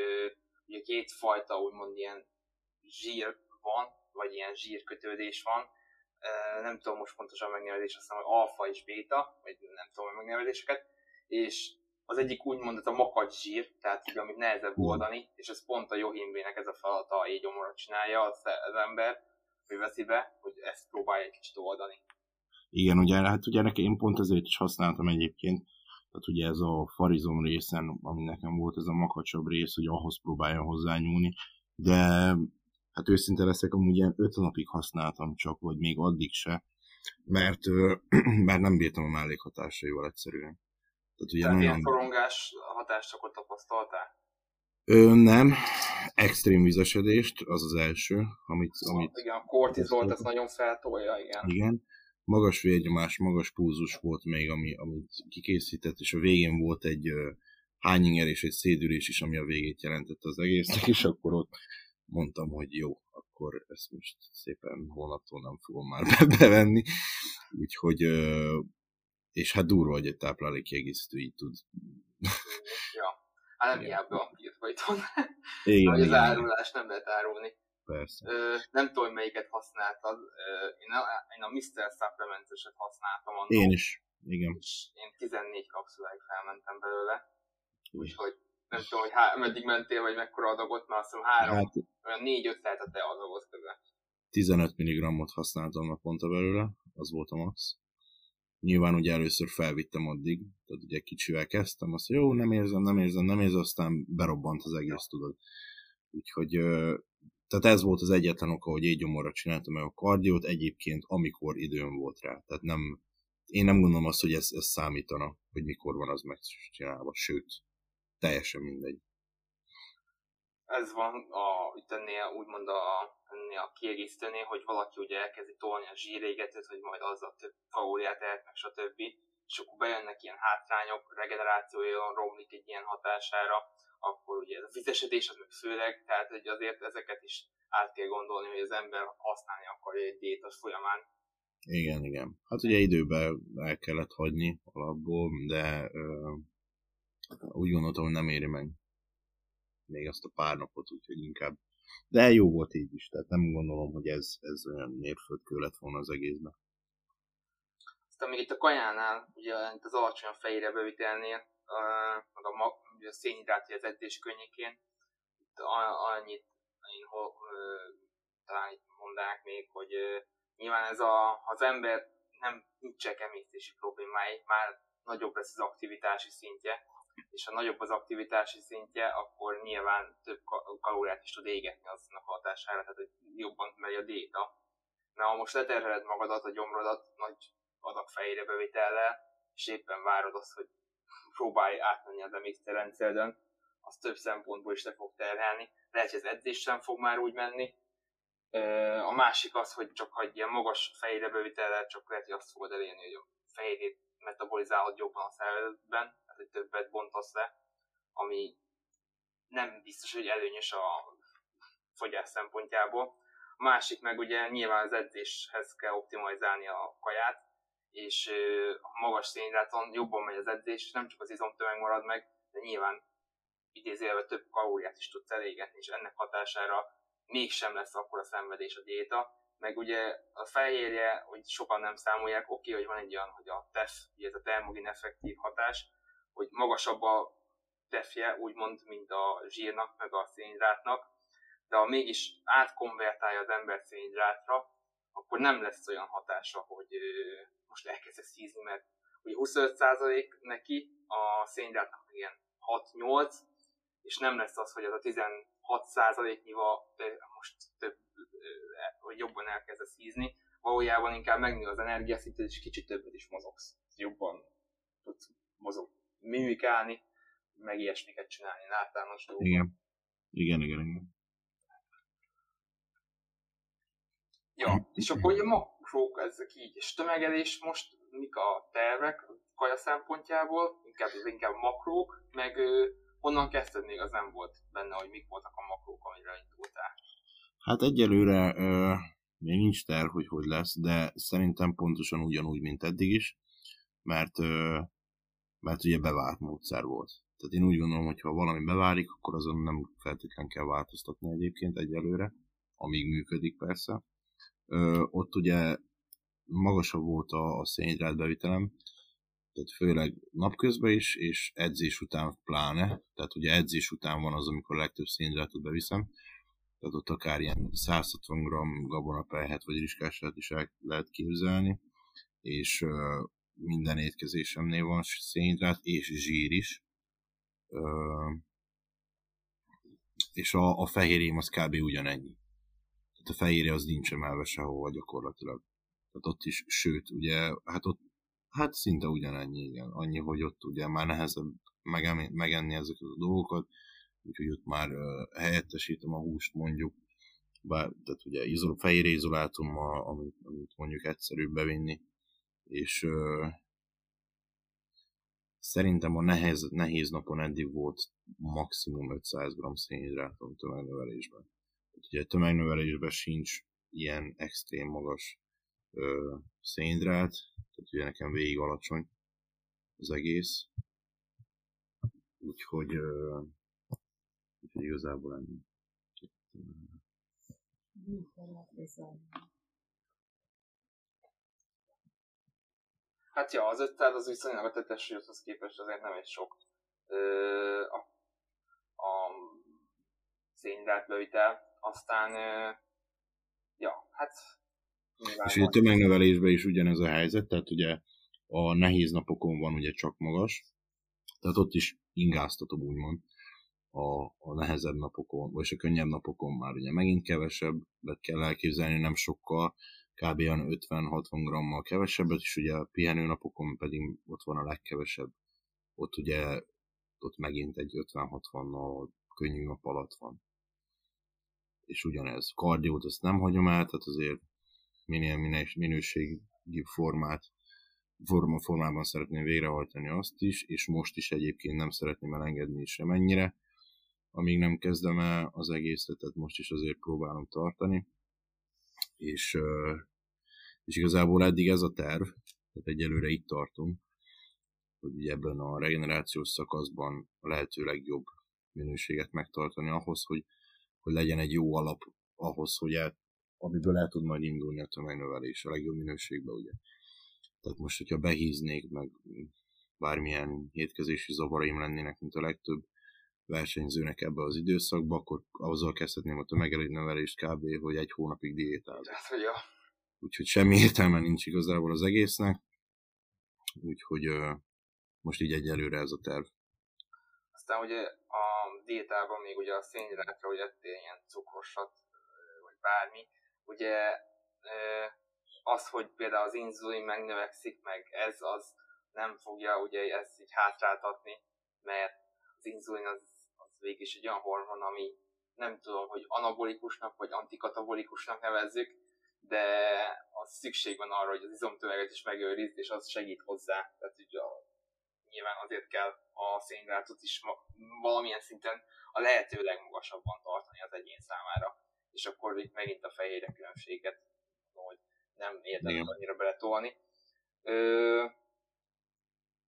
ugye két fajta úgymond ilyen zsír van, vagy ilyen zsírkötődés van, nem tudom most pontosan megnevezés, azt hiszem, hogy alfa és béta, vagy nem tudom a megnevezéseket, és az egyik úgymond a makacs zsír, tehát így, amit nehezebb oldani, és ez pont a Johimbének ez a feladata, így gyomorra csinálja az, az ember, hogy veszi be, hogy ezt próbálja egy kicsit oldani. Igen, ugye, hát ugye nekem én pont ezért is használtam egyébként, tehát ugye ez a farizom részen, ami nekem volt ez a makacsabb rész, hogy ahhoz próbálja hozzányúlni, de hát őszinte leszek, amúgy ilyen öt napig használtam csak, vagy még addig se, mert, mert nem bírtam a mellékhatásaival egyszerűen. Tehát, ugye Tehát ilyen forongás hatást akkor tapasztaltál? Ö, nem, extrém vizesedést, az az első, amit... Szóval, amit igen, a kortizolt, ez nagyon feltolja, igen. Igen, magas vérnyomás, magas púzus volt még, ami, amit kikészített, és a végén volt egy uh, hányinger és egy szédülés is, ami a végét jelentette az egésznek, és akkor ott mondtam, hogy jó, akkor ezt most szépen holnaptól nem fogom már bevenni. Úgyhogy, és hát durva, hogy egy táplálékkiegészítő így tud. Ja, hát nem hiába van írva itthon. Igen, hogy az árulás nem lehet árulni. Persze. Ö, nem tudom, hogy melyiket használtad. Én a, én a Mr. Supplements-eset használtam. Annól, én is, igen. És én 14 kapszuláig felmentem belőle. Úgyhogy nem tudom, hogy há- meddig mentél, vagy mekkora adagot, mert azt hiszem három, hát, olyan négy-öt a te adagot közben. 15 mg-ot használtam naponta belőle, az volt a max. Nyilván ugye először felvittem addig, tehát ugye kicsivel kezdtem, azt jó, nem érzem, nem érzem, nem érzem, aztán berobbant az egész, tudod. Úgyhogy, tehát ez volt az egyetlen oka, hogy gyomorra csináltam meg a kardiót, egyébként amikor időm volt rá. Tehát nem én nem gondolom azt, hogy ez, ez számítana, hogy mikor van az megcsinálva, sőt, teljesen mindegy. Ez van a, itt ennél úgymond a, ennél a kiegészítőnél, hogy valaki ugye elkezdi tolni a zsírégetőt, hogy majd azzal több kalóriát ehet, meg stb. És akkor bejönnek ilyen hátrányok, regenerációja romlik egy ilyen hatására, akkor ugye a vizesedés az meg főleg, tehát hogy azért ezeket is át kell gondolni, hogy az ember használni akarja egy diéta folyamán. Igen, igen. Hát ugye időben el kellett hagyni alapból, de ö, úgy gondoltam, hogy nem éri meg még azt a pár napot, úgyhogy inkább. De jó volt így is, tehát nem gondolom, hogy ez, ez olyan mérföldkő lett volna az egészben. Aztán még itt a kajánál, ugye az alacsony fejére bevitelnél, meg a, mag, a szénhidrátja az edzés könnyékén, itt annyit én ho, talán itt mondanák még, hogy nyilván ez a, az ember nem nincsenek emésztési problémái, már nagyobb lesz az aktivitási szintje, és ha nagyobb az aktivitási szintje, akkor nyilván több kalóriát is tud égetni aznak hatására, tehát hogy jobban megy a diéta. Mert ha most leterheled magadat, a gyomrodat nagy adag fejére bevitellel, és éppen várod azt, hogy próbálj átmenni az emésztőrendszereden, az több szempontból is le fog terhelni. Lehet, hogy az edzés sem fog már úgy menni. A másik az, hogy csak egy ilyen magas fejére bevitellel, csak lehet, hogy azt fogod elérni, hogy a fehérjét metabolizálod jobban a szervezetben, hogy többet bontasz le, ami nem biztos, hogy előnyös a fogyás szempontjából. A másik meg ugye nyilván az edzéshez kell optimalizálni a kaját, és a magas szénhidráton jobban megy az edzés, nem csak az izomtömeg marad meg, de nyilván idézélve több kalóriát is tudsz elégetni, és ennek hatására mégsem lesz akkor a szenvedés a diéta, meg ugye a fehérje, hogy sokan nem számolják, oké, okay, hogy van egy olyan, hogy a TEF, ez a termogén effektív hatás, hogy magasabb a tefje, úgymond, mint a zsírnak, meg a szénhidrátnak, de ha mégis átkonvertálja az ember szénhidrátra, akkor nem lesz olyan hatása, hogy most elkezdesz hízni, mert ugye 25% neki, a szénhidrátnak ilyen 6-8, és nem lesz az, hogy az a 16%-nyival most több, hogy jobban elkezdesz hízni, valójában inkább megnő az energiaszinted, és kicsit többet is mozogsz. Jobban tudsz mozog, mimikálni, meg ilyesmiket csinálni, általános dolgok. Igen. Igen, igen, igen. Ja, és akkor ugye makrók ezek így, és tömegedés most mik a tervek kaja szempontjából, inkább az inkább makrók, meg honnan kezdted még az nem volt benne, hogy mik voltak a makrók, amire indultál? Hát egyelőre ö, még nincs terv, hogy hogy lesz, de szerintem pontosan ugyanúgy, mint eddig is, mert, ö, mert ugye bevált módszer volt. Tehát én úgy gondolom, hogy ha valami beválik, akkor azon nem feltétlenül kell változtatni egyébként egyelőre, amíg működik persze. Ö, ott ugye magasabb volt a, a szénhidrát bevitelem, tehát főleg napközben is, és edzés után pláne, tehát ugye edzés után van az, amikor a legtöbb szénhidrátot beviszem, tehát ott akár ilyen 160 g gabonapelyhet vagy riskását is el lehet képzelni, és minden étkezésemnél van szénhidrát, és zsír is. Uh, és a, a fehérjém az kb. ugyanennyi. Tehát a fehérje az nincs emelve sehova gyakorlatilag. Tehát ott is, sőt, ugye, hát ott Hát szinte ugyanannyi, igen. Annyi, hogy ott ugye már nehezebb megenni, megenni ezeket a dolgokat, úgyhogy ott már uh, helyettesítem a húst mondjuk, bár, tehát ugye izol, fehér izolátummal, amit, amit mondjuk egyszerűbb bevinni, és uh, szerintem a nehéz, nehéz napon eddig volt maximum 500 g szénhidrátom tömegnövelésben. Ugye tömegnövelésben sincs ilyen extrém magas ö, szénhidrát, tehát ugye nekem végig alacsony az egész. Úgyhogy, ö, úgyhogy igazából ennyi. Hát ja, az 500 az viszonylag a tetességhez képest azért nem egy sok. Ö, a, a szénhidrátbevitel, aztán ö, ja, hát és ugye a tömegnövelésben is ugyanez a helyzet, tehát ugye a nehéz napokon van ugye csak magas, tehát ott is ingáztatom úgymond a, a nehezebb napokon, vagy a könnyebb napokon már ugye megint kevesebb, de kell elképzelni, nem sokkal kb. 50-60 grammal kevesebbet, és ugye a pihenőnapokon pedig ott van a legkevesebb. Ott ugye ott megint egy 50-60-nal könnyű nap alatt van. És ugyanez. Kardiót azt nem hagyom el, tehát azért minél minőségi formát forma formában szeretném végrehajtani azt is, és most is egyébként nem szeretném elengedni sem ennyire, amíg nem kezdem el az egészet, tehát most is azért próbálom tartani, és, és igazából eddig ez a terv, tehát egyelőre itt tartunk, hogy ebben a regenerációs szakaszban a lehető legjobb minőséget megtartani ahhoz, hogy, hogy legyen egy jó alap ahhoz, hogy el, amiből el tud majd indulni a tömegnövelés a legjobb minőségben, ugye. Tehát most, hogyha behíznék, meg bármilyen hétkezési zavaraim lennének, mint a legtöbb versenyzőnek ebbe az időszakba, akkor azzal kezdhetném a tömegnövelést kb., hogy egy hónapig diétálok. Hát, ja. Úgyhogy semmi értelme nincs igazából az egésznek. Úgyhogy uh, most így egyelőre ez a terv. Aztán ugye a diétában még ugye a szénhidrátra, hogy ettél ilyen cukrosat, vagy bármi, ugye az, hogy például az inzulin megnövekszik, meg ez az nem fogja ugye ezt így hátráltatni, mert az inzulin az végig is egy olyan hormon, ami nem tudom, hogy anabolikusnak vagy antikatabolikusnak nevezzük, de az szükség van arra, hogy az izomtömeget is megőrizd, és az segít hozzá. Tehát ugye a, nyilván azért kell a szénhidrátot is valamilyen szinten a lehető legmagasabban tartani az egyén számára. És akkor itt megint a fehérje különbséget hogy nem érdemes annyira beletolni. Ö,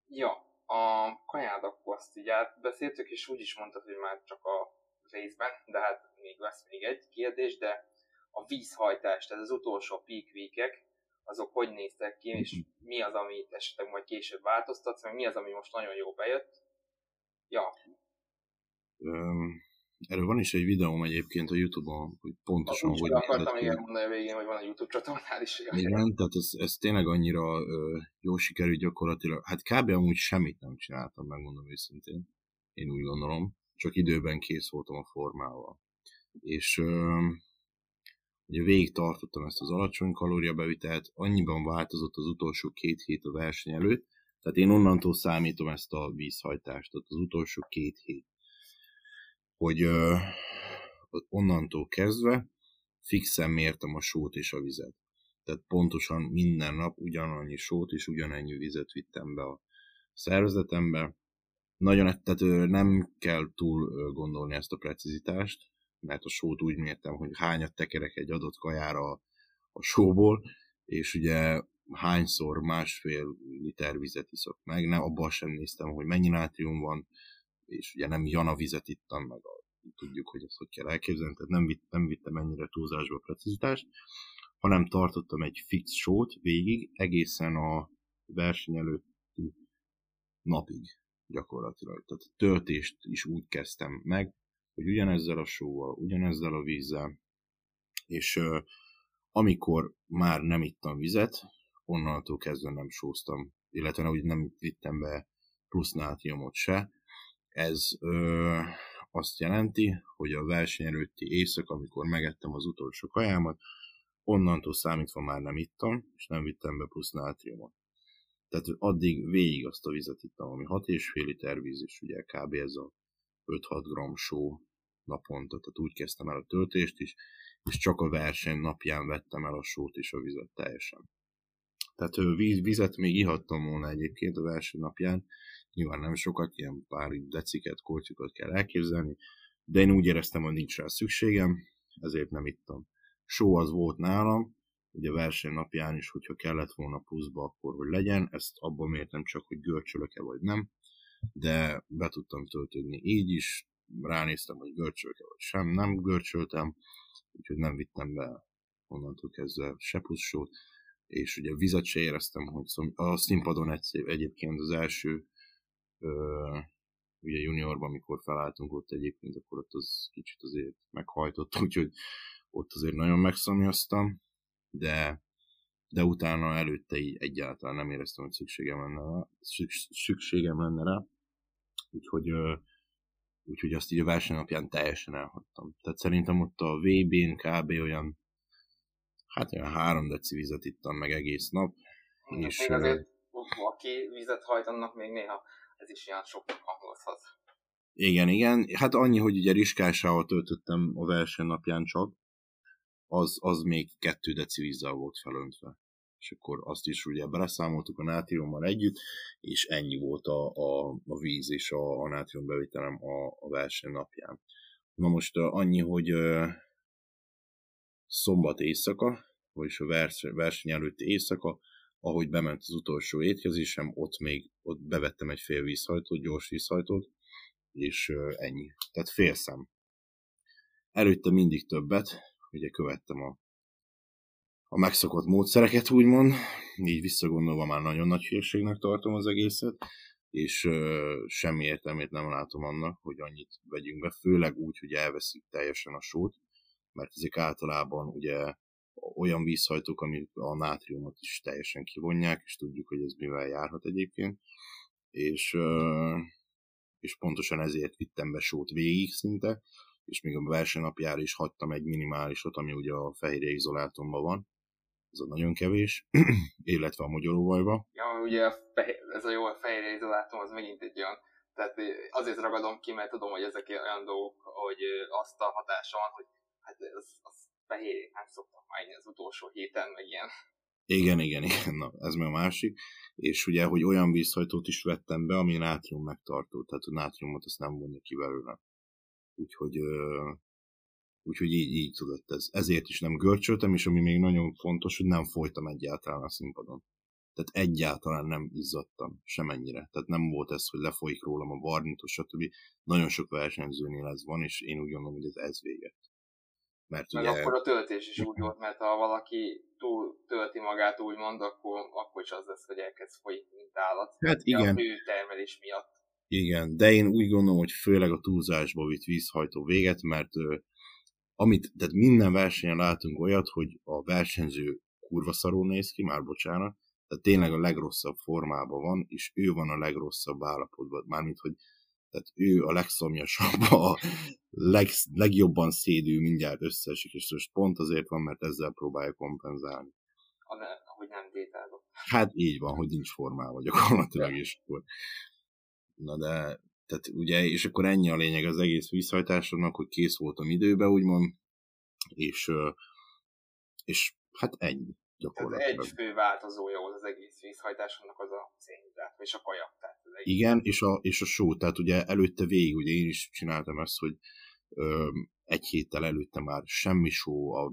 ja, a kaját akkor azt így átbeszéltük, és úgy is mondtad, hogy már csak a részben, de hát még lesz még egy kérdés, de a vízhajtás, tehát az utolsó peak week azok hogy néztek ki, és mi az, amit esetleg majd később változtatsz, meg mi az, ami most nagyon jó bejött. Ja. Um, Erről van is egy videóm egyébként a Youtube-on, hogy pontosan hogy akartam még elmondani a végén, hogy van a Youtube csatornál is. Igen, tehát ez, ez tényleg annyira ö, jó sikerült gyakorlatilag. Hát kb. amúgy semmit nem csináltam, megmondom őszintén. Én úgy gondolom. Csak időben kész voltam a formával. És ö, ugye végig tartottam ezt az alacsony kalóriabevitelt, annyiban változott az utolsó két hét a verseny előtt, tehát én onnantól számítom ezt a vízhajtást, tehát az utolsó két hét hogy ö, onnantól kezdve fixen mértem a sót és a vizet. Tehát pontosan minden nap ugyanannyi sót és ugyanennyi vizet vittem be a szervezetembe. Nagyon, tehát nem kell túl gondolni ezt a precizitást, mert a sót úgy mértem, hogy hányat tekerek egy adott kajára a, a sóból, és ugye hányszor másfél liter vizet iszok meg, nem, abban sem néztem, hogy mennyi nátrium van, és ugye nem Jana vizet ittam, meg a, tudjuk, hogy ezt hogy kell elképzelni, tehát nem, vitt, nem vittem ennyire túlzásba a precizitást, hanem tartottam egy fix sót végig, egészen a verseny előtti napig gyakorlatilag. Tehát töltést is úgy kezdtem meg, hogy ugyanezzel a sóval, ugyanezzel a vízzel, és uh, amikor már nem ittam vizet, onnantól kezdve nem sóztam, illetve úgy nem vittem be plusz nátriumot se, ez ö, azt jelenti, hogy a verseny előtti éjszak, amikor megettem az utolsó kajámat, onnantól számítva már nem ittam, és nem vittem be plusz nátriumot. Tehát addig végig azt a vizet ittam, ami 6,5 liter víz, és ugye kb. ez a 5-6 gram só naponta, tehát úgy kezdtem el a töltést is, és csak a verseny napján vettem el a sót és a vizet teljesen. Tehát víz, vizet még ihattam volna egyébként a verseny napján, nyilván nem sokat, ilyen pár deciket, kortyokat kell elképzelni, de én úgy éreztem, hogy nincs rá szükségem, ezért nem ittam. Só az volt nálam, ugye verseny napján is, hogyha kellett volna pluszba, akkor hogy legyen, ezt abban mértem csak, hogy görcsölök-e vagy nem, de be tudtam töltődni így is, ránéztem, hogy görcsölök-e vagy sem, nem görcsöltem, úgyhogy nem vittem be onnantól kezdve se plusz sót, és ugye vizet se éreztem, hogy a színpadon egy, egyébként az első ugye juniorban, amikor felálltunk ott egyébként, akkor ott az kicsit azért meghajtott, úgyhogy ott azért nagyon megszomjaztam, de, de utána előtte így egyáltalán nem éreztem, hogy szükségem lenne rá, szükségem lenne rá, úgyhogy, úgyhogy azt így a versenynapján teljesen elhagytam. Tehát szerintem ott a VB-n kb. olyan Hát olyan három deci vizet ittam meg egész nap. És, még azért, aki vizet hajt, annak még néha ez is ilyen sok hangozhat. Igen, igen. Hát annyi, hogy ugye riskásával töltöttem a versenynapján csak, az, az még kettő deci vízzel volt felöntve. És akkor azt is ugye beleszámoltuk a nátriummal együtt, és ennyi volt a, a, a víz és a, a nátrium bevitelem a, a verseny napján. Na most annyi, hogy szombat éjszaka, vagyis a verseny, verseny előtti éjszaka, ahogy bement az utolsó étkezésem, ott még ott bevettem egy fél vízhajtót, gyors vízhajtót, és ennyi. Tehát fél szem. Előtte mindig többet, ugye követtem a, a megszokott módszereket, úgymond, így visszagondolva már nagyon nagy hírségnek tartom az egészet, és uh, semmi értelmét nem látom annak, hogy annyit vegyünk be, főleg úgy, hogy elveszik teljesen a sót, mert ezek általában ugye olyan vízhajtók, amik a nátriumot is teljesen kivonják, és tudjuk, hogy ez mivel járhat egyébként, és, és pontosan ezért vittem be sót végig szinte, és még a versenynapjára is hagytam egy minimálisot, ami ugye a fehér izolátomban van, ez a nagyon kevés, illetve a magyaróvajba. Ja, ugye a fehér, ez a jó a fehér izolátom, az megint egy olyan, tehát azért ragadom ki, mert tudom, hogy ezek olyan dolgok, hogy azt a hatása van, hogy hát az, az fehér nem szoktam már az utolsó héten, meg ilyen. Igen, igen, igen, na, ez meg a másik. És ugye, hogy olyan vízhajtót is vettem be, ami nátrium megtartó, tehát a nátriumot azt nem vonja ki belőle. Úgyhogy, úgyhogy így, így tudott ez. Ezért is nem görcsöltem, és ami még nagyon fontos, hogy nem folytam egyáltalán a színpadon. Tehát egyáltalán nem izzadtam, semennyire. Tehát nem volt ez, hogy lefolyik rólam a barnitos, stb. Nagyon sok versenyzőnél ez van, és én úgy gondolom, hogy ez, ez véget. Mert Meg ugye... akkor a töltés is úgy volt, mert ha valaki túl tölti magát úgymond, akkor, akkor is az lesz, hogy elkezd folyik, mint állat. Hát igen. A termelés miatt. Igen, de én úgy gondolom, hogy főleg a túlzásba vitt vízhajtó véget, mert ö, amit, tehát minden versenyen látunk olyat, hogy a versenyző kurva szarul néz ki, már bocsánat, tehát tényleg a legrosszabb formában van, és ő van a legrosszabb állapotban, mármint, hogy tehát ő a legszomjasabb, a leg, legjobban szédül, mindjárt összeesik, és most pont azért van, mert ezzel próbálja kompenzálni. Ahogy nem détálok. Hát így van, hogy nincs formában gyakorlatilag, és akkor... Na de, tehát ugye, és akkor ennyi a lényeg az egész visszajtásodnak, hogy kész voltam időbe, úgymond, és, és hát ennyi gyakorlatilag. Tehát egy fő változója volt az egész vízhajtásnak az a szénhidrát, és a kaja. Tehát Igen, és a, és a só, tehát ugye előtte végig, ugye én is csináltam ezt, hogy ö, egy héttel előtte már semmi só, az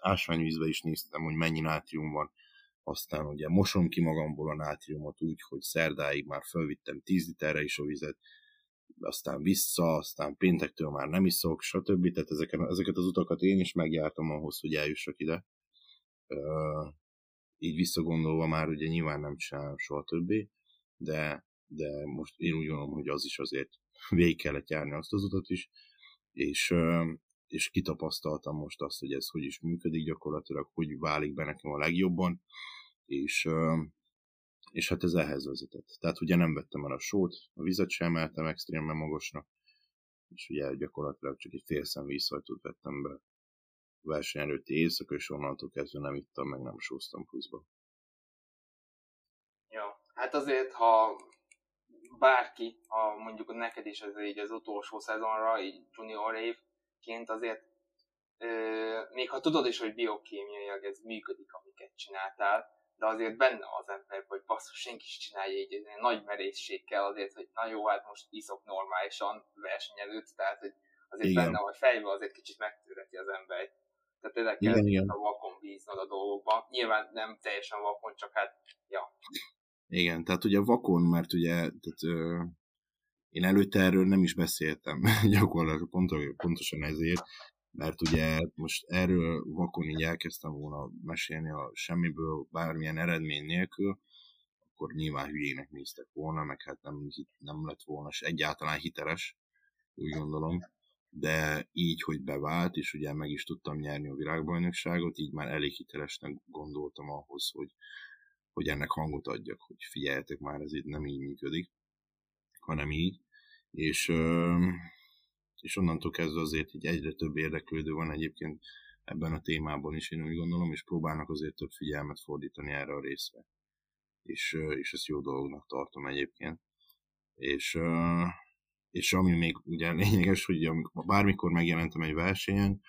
ásványvízbe is néztem, hogy mennyi nátrium van, aztán ugye mosom ki magamból a nátriumot úgy, hogy szerdáig már fölvittem 10 literre is a vizet, aztán vissza, aztán péntektől már nem iszok, stb. Tehát ezeket, ezeket az utakat én is megjártam ahhoz, hogy eljussak ide így visszagondolva már ugye nyilván nem csinálom soha többé, de, de most én úgy gondolom, hogy az is azért végig kellett járni azt az utat is, és, és kitapasztaltam most azt, hogy ez hogy is működik gyakorlatilag, hogy válik be nekem a legjobban, és, és hát ez ehhez vezetett. Tehát ugye nem vettem el a sót, a vizet sem emeltem extrémben magasra, és ugye gyakorlatilag csak egy fél szem vízhajtót vettem be verseny előtti éjszaka, és onnantól kezdve nem ittam, meg nem sóztam pluszba. Ja, hát azért, ha bárki, ha mondjuk neked is ez így az utolsó szezonra, így junior évként azért, ö, még ha tudod is, hogy biokémiaiak ez működik, amiket csináltál, de azért benne az ember, hogy basszus, senki is csinálja így, egy nagy merészség kell azért, hogy na jó, hát most iszok normálisan verseny előtt, tehát hogy azért Igen. benne a fejbe azért kicsit megtöreti az ember tehát tényleg kell igen, igen. a vakon bíznod a dolgokba. Nyilván nem teljesen vakon, csak hát, ja. Igen, tehát ugye vakon, mert ugye tehát, ö, én előtte erről nem is beszéltem, gyakorlatilag pont, pontosan ezért, mert ugye most erről vakon így elkezdtem volna mesélni a semmiből bármilyen eredmény nélkül, akkor nyilván hülyének néztek volna, meg hát nem, nem lett volna és egyáltalán hiteles, úgy gondolom de így, hogy bevált, és ugye meg is tudtam nyerni a világbajnokságot, így már elég hitelesnek gondoltam ahhoz, hogy, hogy ennek hangot adjak, hogy figyeljetek már, ez itt nem így működik, hanem így, és, és onnantól kezdve azért így egyre több érdeklődő van egyébként ebben a témában is, én úgy gondolom, és próbálnak azért több figyelmet fordítani erre a részre. És, és ezt jó dolognak tartom egyébként. És, és ami még ugye lényeges, hogy bármikor megjelentem egy versenyen,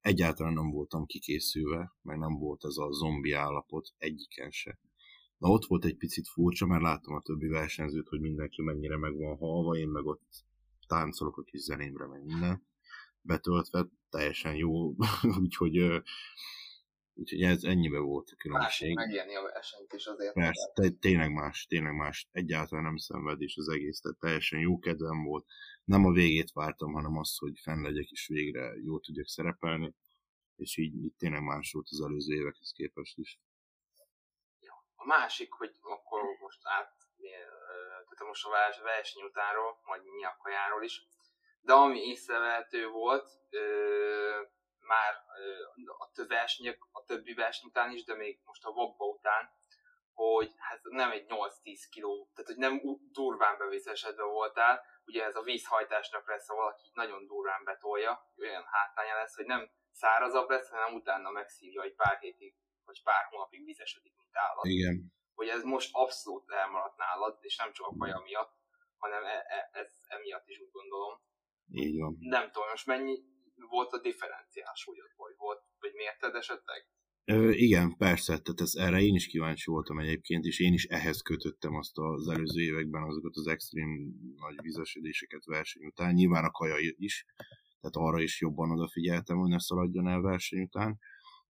egyáltalán nem voltam kikészülve, meg nem volt ez a zombi állapot egyiken se. Na ott volt egy picit furcsa, mert láttam a többi versenyzőt, hogy mindenki mennyire meg van halva, én meg ott táncolok a kis zenémre, meg minden betöltve, teljesen jó, úgyhogy Úgyhogy ez ennyibe volt a különbség. Más megélni a versenyt is azért. Persze, te, tényleg más, tényleg más. Egyáltalán nem szenvedés az egész, tehát teljesen jó kedvem volt. Nem a végét vártam, hanem azt, hogy fenn legyek és végre jó tudjak szerepelni, és így, így tényleg más volt az előző évekhez képest is. A másik, hogy akkor most át, tehát most a verseny utánról, majd kajáról is, de ami észrevehető volt, már a, versenyek, a többi verseny után is, de még most a Vobba után, hogy hát nem egy 8-10 kiló, tehát hogy nem durván bevészesedve voltál, ugye ez a vízhajtásnak lesz, ha valaki nagyon durván betolja, olyan hátránya lesz, hogy nem szárazabb lesz, hanem utána megszívja egy pár hétig, vagy pár hónapig vízesedik, mint állat. Igen. Hogy ez most abszolút elmaradt nálad, és nem csak a kaja miatt, hanem e- e- ez emiatt is úgy gondolom. Így van. Nem tudom, most mennyi, volt a differenciál súlyod, vagy volt, vagy mérted esetleg? Ö, igen, persze, tehát ez, erre én is kíváncsi voltam egyébként, és én is ehhez kötöttem azt az előző években azokat az extrém nagy vizesedéseket verseny után, nyilván a kaja is, tehát arra is jobban odafigyeltem, hogy ne szaladjon el verseny után,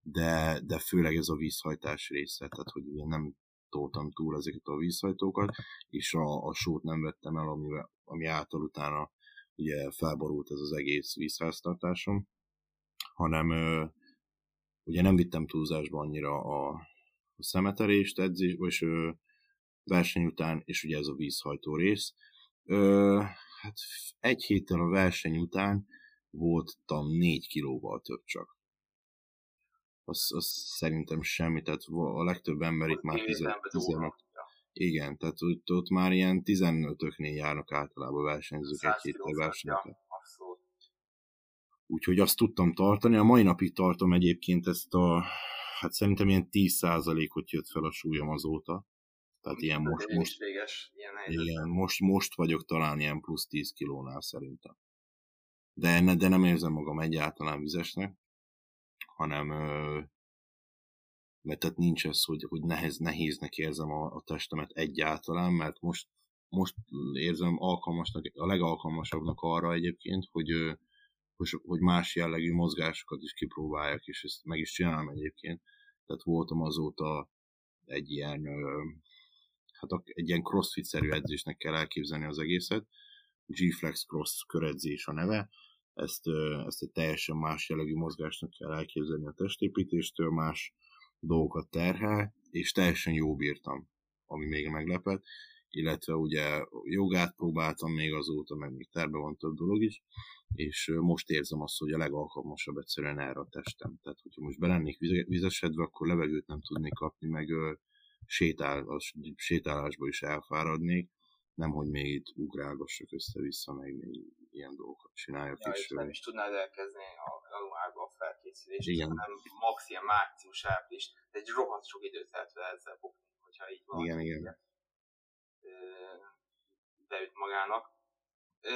de, de főleg ez a vízhajtás része, tehát hogy ugye nem toltam túl ezeket a vízhajtókat, és a, a sót nem vettem el, ami, ami által utána ugye felborult ez az egész vízháztartásom, hanem ugye nem vittem túlzásba annyira a, a szemeterést, edzés, ö, verseny után, és ugye ez a vízhajtó rész. Ö, hát egy héttel a verseny után voltam négy kilóval több csak. Az, az szerintem semmi, tehát a legtöbb ember itt már 10 igen, tehát ott, ott már ilyen 15-öknél járnak általában versenyzők egy héttel versenyeket. Úgyhogy azt tudtam tartani. A mai napig tartom egyébként ezt a, hát szerintem ilyen 10%-ot jött fel a súlyom azóta. Tehát ilyen most, most, véges, ilyen igen, most, most vagyok talán ilyen plusz 10 kilónál szerintem. De, de nem érzem magam egyáltalán vizesnek, hanem mert tehát nincs ez, hogy, hogy nehéz, nehéznek érzem a, a testemet egyáltalán, mert most, most érzem alkalmasnak, a legalkalmasabbnak arra egyébként, hogy, hogy, hogy más jellegű mozgásokat is kipróbáljak, és ezt meg is csinálom egyébként. Tehát voltam azóta egy ilyen, hát egy ilyen crossfit-szerű edzésnek kell elképzelni az egészet. G-Flex Cross köredzés a neve. Ezt, ezt egy teljesen más jellegű mozgásnak kell elképzelni a testépítéstől, más dolgokat terhel, és teljesen jó bírtam, ami még meglepett, illetve ugye jogát próbáltam még azóta, meg még terve van több dolog is, és most érzem azt, hogy a legalkalmasabb egyszerűen erre a testem. Tehát, hogyha most belennék vizesedve, akkor levegőt nem tudnék kapni, meg sétál, sétálásba is elfáradnék, nem, hogy még itt ugrálgassak össze-vissza, meg még ilyen dolgokat csináljak. Ja, és, nem is tudnád elkezdeni a januárban a felkészülést, Igen. hanem max ilyen március, április, de egy rohadt sok időt lehet ezzel bukni, hogyha így van. Igen, igen. Beüt magának. Ö,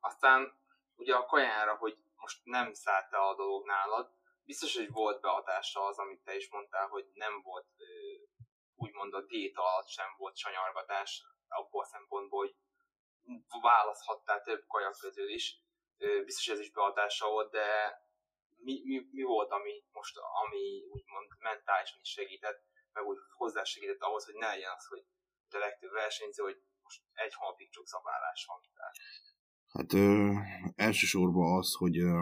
aztán ugye a kajára, hogy most nem szállt a dolog nálad, biztos, hogy volt behatása az, amit te is mondtál, hogy nem volt úgymond a diéta alatt sem volt sanyargatás, abból a szempontból, hogy választhattál több kaja közül is. Biztos ez is behatása volt, de mi, mi, mi volt, ami most, ami úgymond mentálisan is segített, meg úgy hozzásegített ahhoz, hogy ne legyen az, hogy a legtöbb versenyző, hogy most egy hónapig csak zabálás van. Tehát. Hát ö, elsősorban az, hogy ö,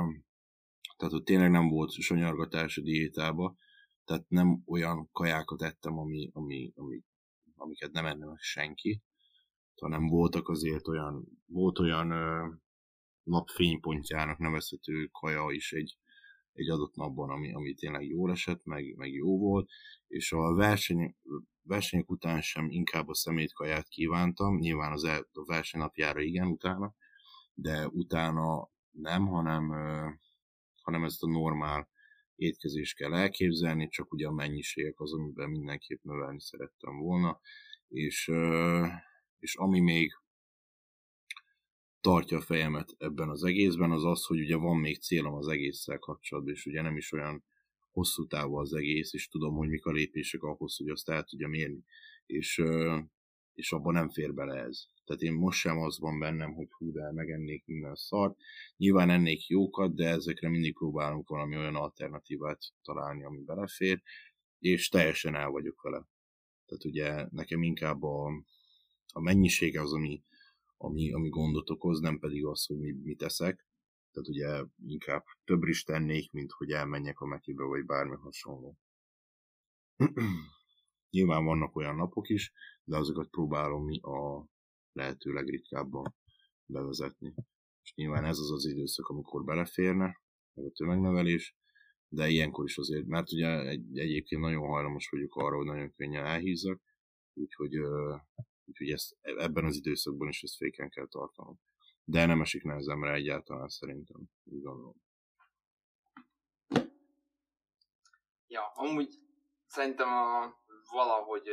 tehát hogy tényleg nem volt sanyargatás a diétába, tehát nem olyan kajákat ettem, ami, ami, ami, amiket nem enne meg senki, hanem voltak azért olyan, volt olyan ö, napfénypontjának nevezhető kaja is egy, egy adott napban, ami, ami tényleg jól esett, meg, meg jó volt, és a verseny, versenyek után sem inkább a szemétkaját kívántam, nyilván az el, a versenynapjára igen utána, de utána nem, hanem, hanem ezt a normál étkezést kell elképzelni, csak ugye a mennyiségek az, amiben mindenképp növelni szerettem volna, és, és ami még tartja a fejemet ebben az egészben, az az, hogy ugye van még célom az egésszel kapcsolatban, és ugye nem is olyan hosszú távú az egész, és tudom, hogy mik a lépések ahhoz, hogy azt el tudjam érni. És, és abban nem fér bele ez. Tehát én most sem az van bennem, hogy hú, de megennék minden szart. Nyilván ennék jókat, de ezekre mindig próbálunk valami olyan alternatívát találni, ami belefér, és teljesen el vagyok vele. Tehát ugye nekem inkább a, a mennyiség az, ami, ami, ami gondot okoz, nem pedig az, hogy mi, mit teszek. Tehát ugye inkább több is tennék, mint hogy elmenjek a mekibe, vagy bármi hasonló. Nyilván vannak olyan napok is, de azokat próbálom mi a lehető legritkábban bevezetni. És nyilván ez az az időszak, amikor beleférne, meg a tömegnevelés, de ilyenkor is azért, mert ugye egy, egyébként nagyon hajlamos vagyok arra, hogy nagyon könnyen elhízzak, úgyhogy, úgyhogy ezt, ebben az időszakban is ezt féken kell tartanom. De nem esik nehezemre egyáltalán szerintem, úgy gondolom. Ja, amúgy szerintem a, valahogy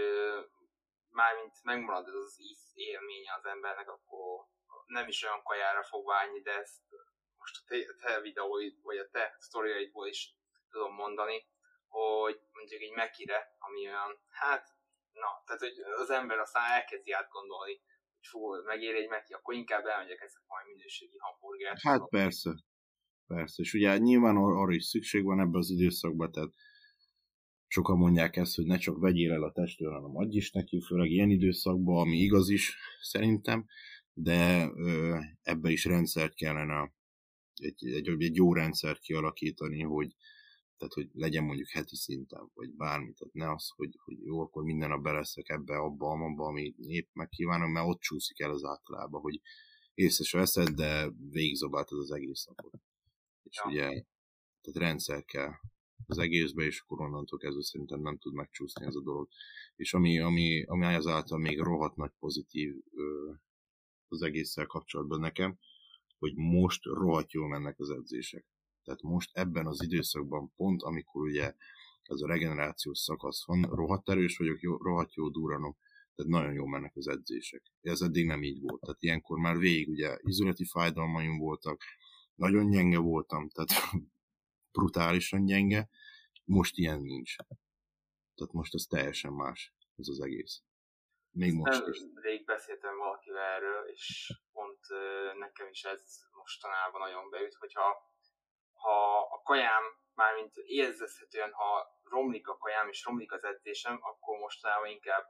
mármint megmarad ez az íz élménye az embernek, akkor nem is olyan kajára fog válni, de ezt most a te, te videóid, vagy a te sztoriaidból is tudom mondani, hogy mondjuk egy mekire, ami olyan, hát, na, tehát hogy az ember aztán elkezdi átgondolni, hogy fú, megér egy meki, akkor inkább elmegyek ezek majd minőségi hamburgert. Hát persze, persze, és ugye nyilván arra is szükség van ebben az időszakban, tehát sokan mondják ezt, hogy ne csak vegyél el a testről, hanem adj is neki, főleg ilyen időszakban, ami igaz is szerintem, de ö, ebbe is rendszert kellene, egy, egy, egy jó rendszert kialakítani, hogy, tehát hogy legyen mondjuk heti szinten, vagy bármi, tehát ne az, hogy, hogy jó, akkor minden nap beleszek ebbe, abba, abba, ami épp megkívánom, mert ott csúszik el az általában, hogy észre se veszed, de végigzobáltad az egész napot. És ja. ugye, tehát rendszer kell az egészbe, és akkor onnantól kezdve szerintem nem tud megcsúszni ez a dolog. És ami, ami, ami ezáltal még rohadt nagy pozitív ö, az egésszel kapcsolatban nekem, hogy most rohadt jól mennek az edzések. Tehát most ebben az időszakban pont, amikor ugye ez a regenerációs szakasz van, rohadt erős vagyok, jó, rohadt jó duranok, tehát nagyon jól mennek az edzések. Ez eddig nem így volt. Tehát ilyenkor már végig ugye izolati fájdalmaim voltak, nagyon gyenge voltam, tehát brutálisan gyenge, most ilyen nincs. Tehát most ez teljesen más, ez az egész. Még most is. Rég beszéltem valakivel erről, és pont nekem is ez mostanában nagyon beüt, hogyha ha a kajám, mármint érzezhetően, ha romlik a kajám és romlik az edzésem, akkor mostanában inkább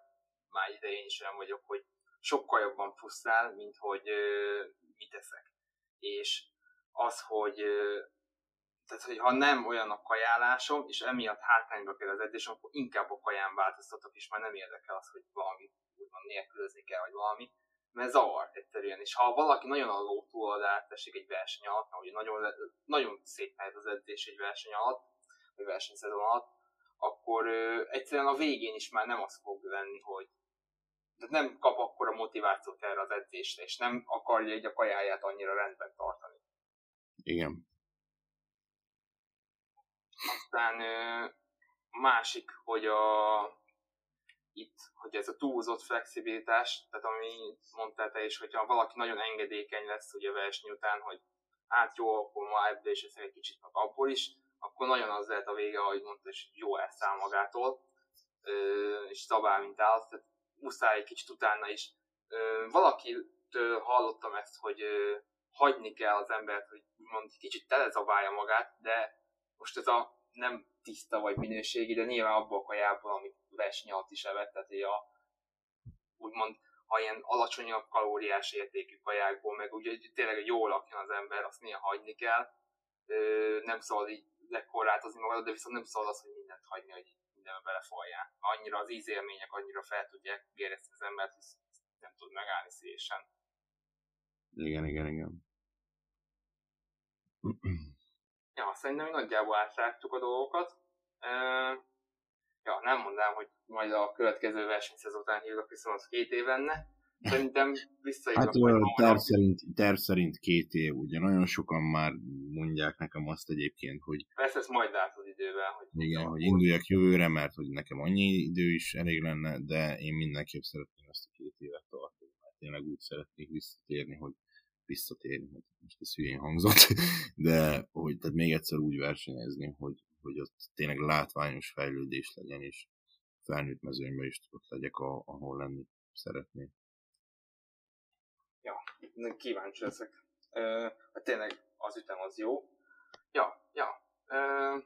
már idején is olyan vagyok, hogy sokkal jobban frusztrál, mint hogy ö, mit teszek. És az, hogy ö, tehát, hogy ha nem olyan a kajálásom, és emiatt hátrányba kell az edzésem, akkor inkább a kaján változtatok, és már nem érdekel az, hogy valami úgymond nélkülözni kell, vagy valami, mert zavar egyszerűen. És ha valaki nagyon a ló túloldalát teszik egy verseny alatt, hogy nagyon, nagyon szép mehet az edzés egy verseny alatt, vagy versenyszezon alatt, akkor ö, egyszerűen a végén is már nem az fog lenni, hogy de nem kap akkor a motivációt erre az edzésre, és nem akarja egy a kajáját annyira rendben tartani. Igen. Aztán ö, másik, hogy a itt, hogy ez a túlzott flexibilitás, tehát ami mondtál te is, hogyha valaki nagyon engedékeny lesz ugye verseny után, hogy hát jó, akkor ma ebből is egy kicsit meg abból is, akkor nagyon az lehet a vége, ahogy mondta, és jó elszáll magától, és szabál, mint állat, tehát muszáj egy kicsit utána is. Valakitől hallottam ezt, hogy hagyni kell az embert, hogy mond, kicsit telezabálja magát, de most ez a nem tiszta vagy minőségi, de nyilván abból a kajából, amit verseny alatt is evett, tehát a, úgymond, ha ilyen alacsonyabb kalóriás értékű kajákból, meg úgy, hogy tényleg jól lakjon az ember, azt néha hagyni kell. Ö, nem szabad így lekorlátozni magadat, de viszont nem szabad az, hogy mindent hagyni, hogy mindenbe belefolyjál. Annyira az ízélmények annyira fel tudják gérezni az embert, hogy nem tud megállni szépen. Igen, igen, igen. ja, szerintem nagyjából átrágtuk a dolgokat. Ja, nem mondám, hogy majd a következő versenyszezon után hívlak viszont két évenne, Szerintem visszaírok Hát majd terv szerint, terv szerint két év, ugye? Nagyon sokan már mondják nekem azt egyébként, hogy Persze ezt majd látod idővel, hogy igen, hogy induljak jövőre, mert hogy nekem annyi idő is elég lenne, de én mindenképp szeretném ezt a két évet tartani, mert tényleg úgy szeretnék visszatérni, hogy visszatérni, hát most ez hülyén hangzott, de hogy tehát még egyszer úgy versenyezni, hogy, hogy ott tényleg látványos fejlődés legyen, és felnőtt mezőnyben is ott legyek, a, ahol lenni szeretnék. kíváncsi leszek. Ö, hát tényleg az ütem az jó. Ja, ja. Ö,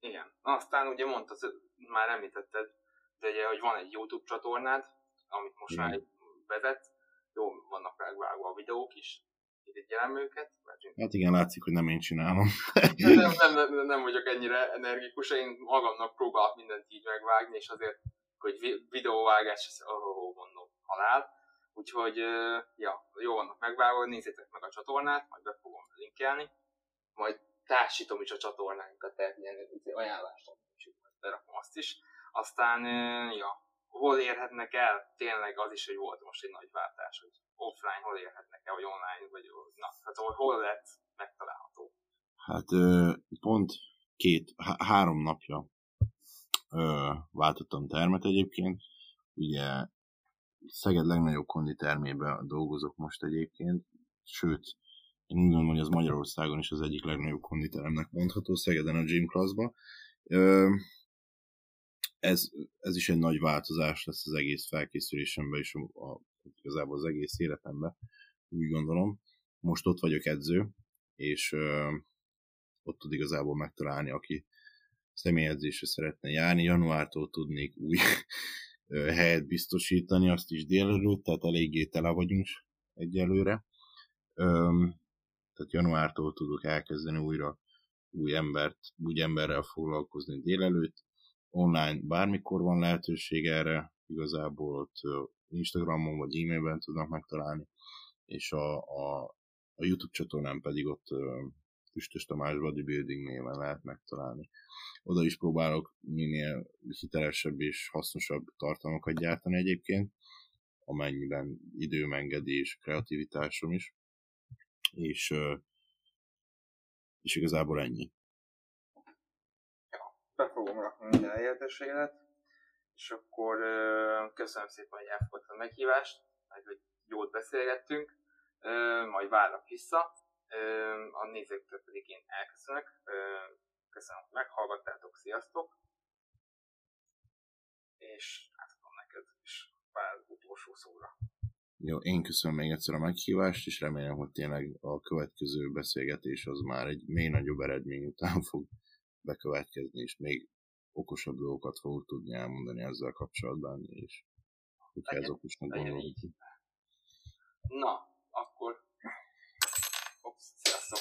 igen. Aztán ugye mondtad, már említetted, de ugye, hogy van egy YouTube csatornád, amit most Igen. már vezet. Jó, vannak megvágva a videók is. Irigyelem őket. Mert Hát igen, látszik, hogy nem én csinálom. nem, nem, nem, nem, vagyok ennyire energikus, én magamnak próbálok mindent így megvágni, és azért, hogy vi- videóvágás, ez, oh, mondom, halál. Úgyhogy, ja, jó vannak megvágva, nézzétek meg a csatornát, majd be fogom linkelni. Majd társítom is a csatornánkat, tehát ilyen ajánlást berakom azt is. Aztán, ja, hol érhetnek el? Tényleg az is, hogy volt most egy nagy váltás, hogy offline hol érhetnek el, vagy online, vagy na, hát hol, lett megtalálható. Hát pont két, há- három napja váltottam termet egyébként. Ugye Szeged legnagyobb konditermében dolgozok most egyébként, sőt, én úgy gondolom, hogy az Magyarországon is az egyik legnagyobb konditeremnek mondható, Szegeden a Gym Classba. Ö, ez, ez is egy nagy változás lesz az egész felkészülésemben és a, a, igazából az egész életemben, úgy gondolom. Most ott vagyok edző, és ö, ott tud igazából megtalálni, aki személyedzésre szeretne járni. Januártól tudnék új ö, helyet biztosítani, azt is délelőtt, tehát eléggé tele vagyunk egyelőre. Öm, tehát januártól tudok elkezdeni újra új embert, új emberrel foglalkozni délelőtt. Online bármikor van lehetőség erre, igazából ott Instagramon vagy e-mailben tudnak megtalálni, és a, a, a YouTube csatornán pedig ott Füstös Tamás Bodybuilding néven lehet megtalálni. Oda is próbálok minél hitelesebb és hasznosabb tartalmakat gyártani egyébként, amennyiben időm engedi és kreativitásom is. És, és igazából ennyi. Be fogom rakni minden elérhetőséget, és akkor köszönöm szépen, hogy elfogadtad a meghívást, meg hogy jót beszélgettünk, majd várlak vissza, a nézőktől pedig én elköszönök, köszönöm, hogy meghallgattátok, sziasztok, és átadom neked is pár utolsó szóra. Jó, én köszönöm még egyszer a meghívást, és remélem, hogy tényleg a következő beszélgetés az már egy még nagyobb eredmény után fog bekövetkezni, és még okosabb dolgokat fogok tudni elmondani ezzel kapcsolatban, és hogyha ez okosnak gondolom. Na, akkor... Ups, sziasztok!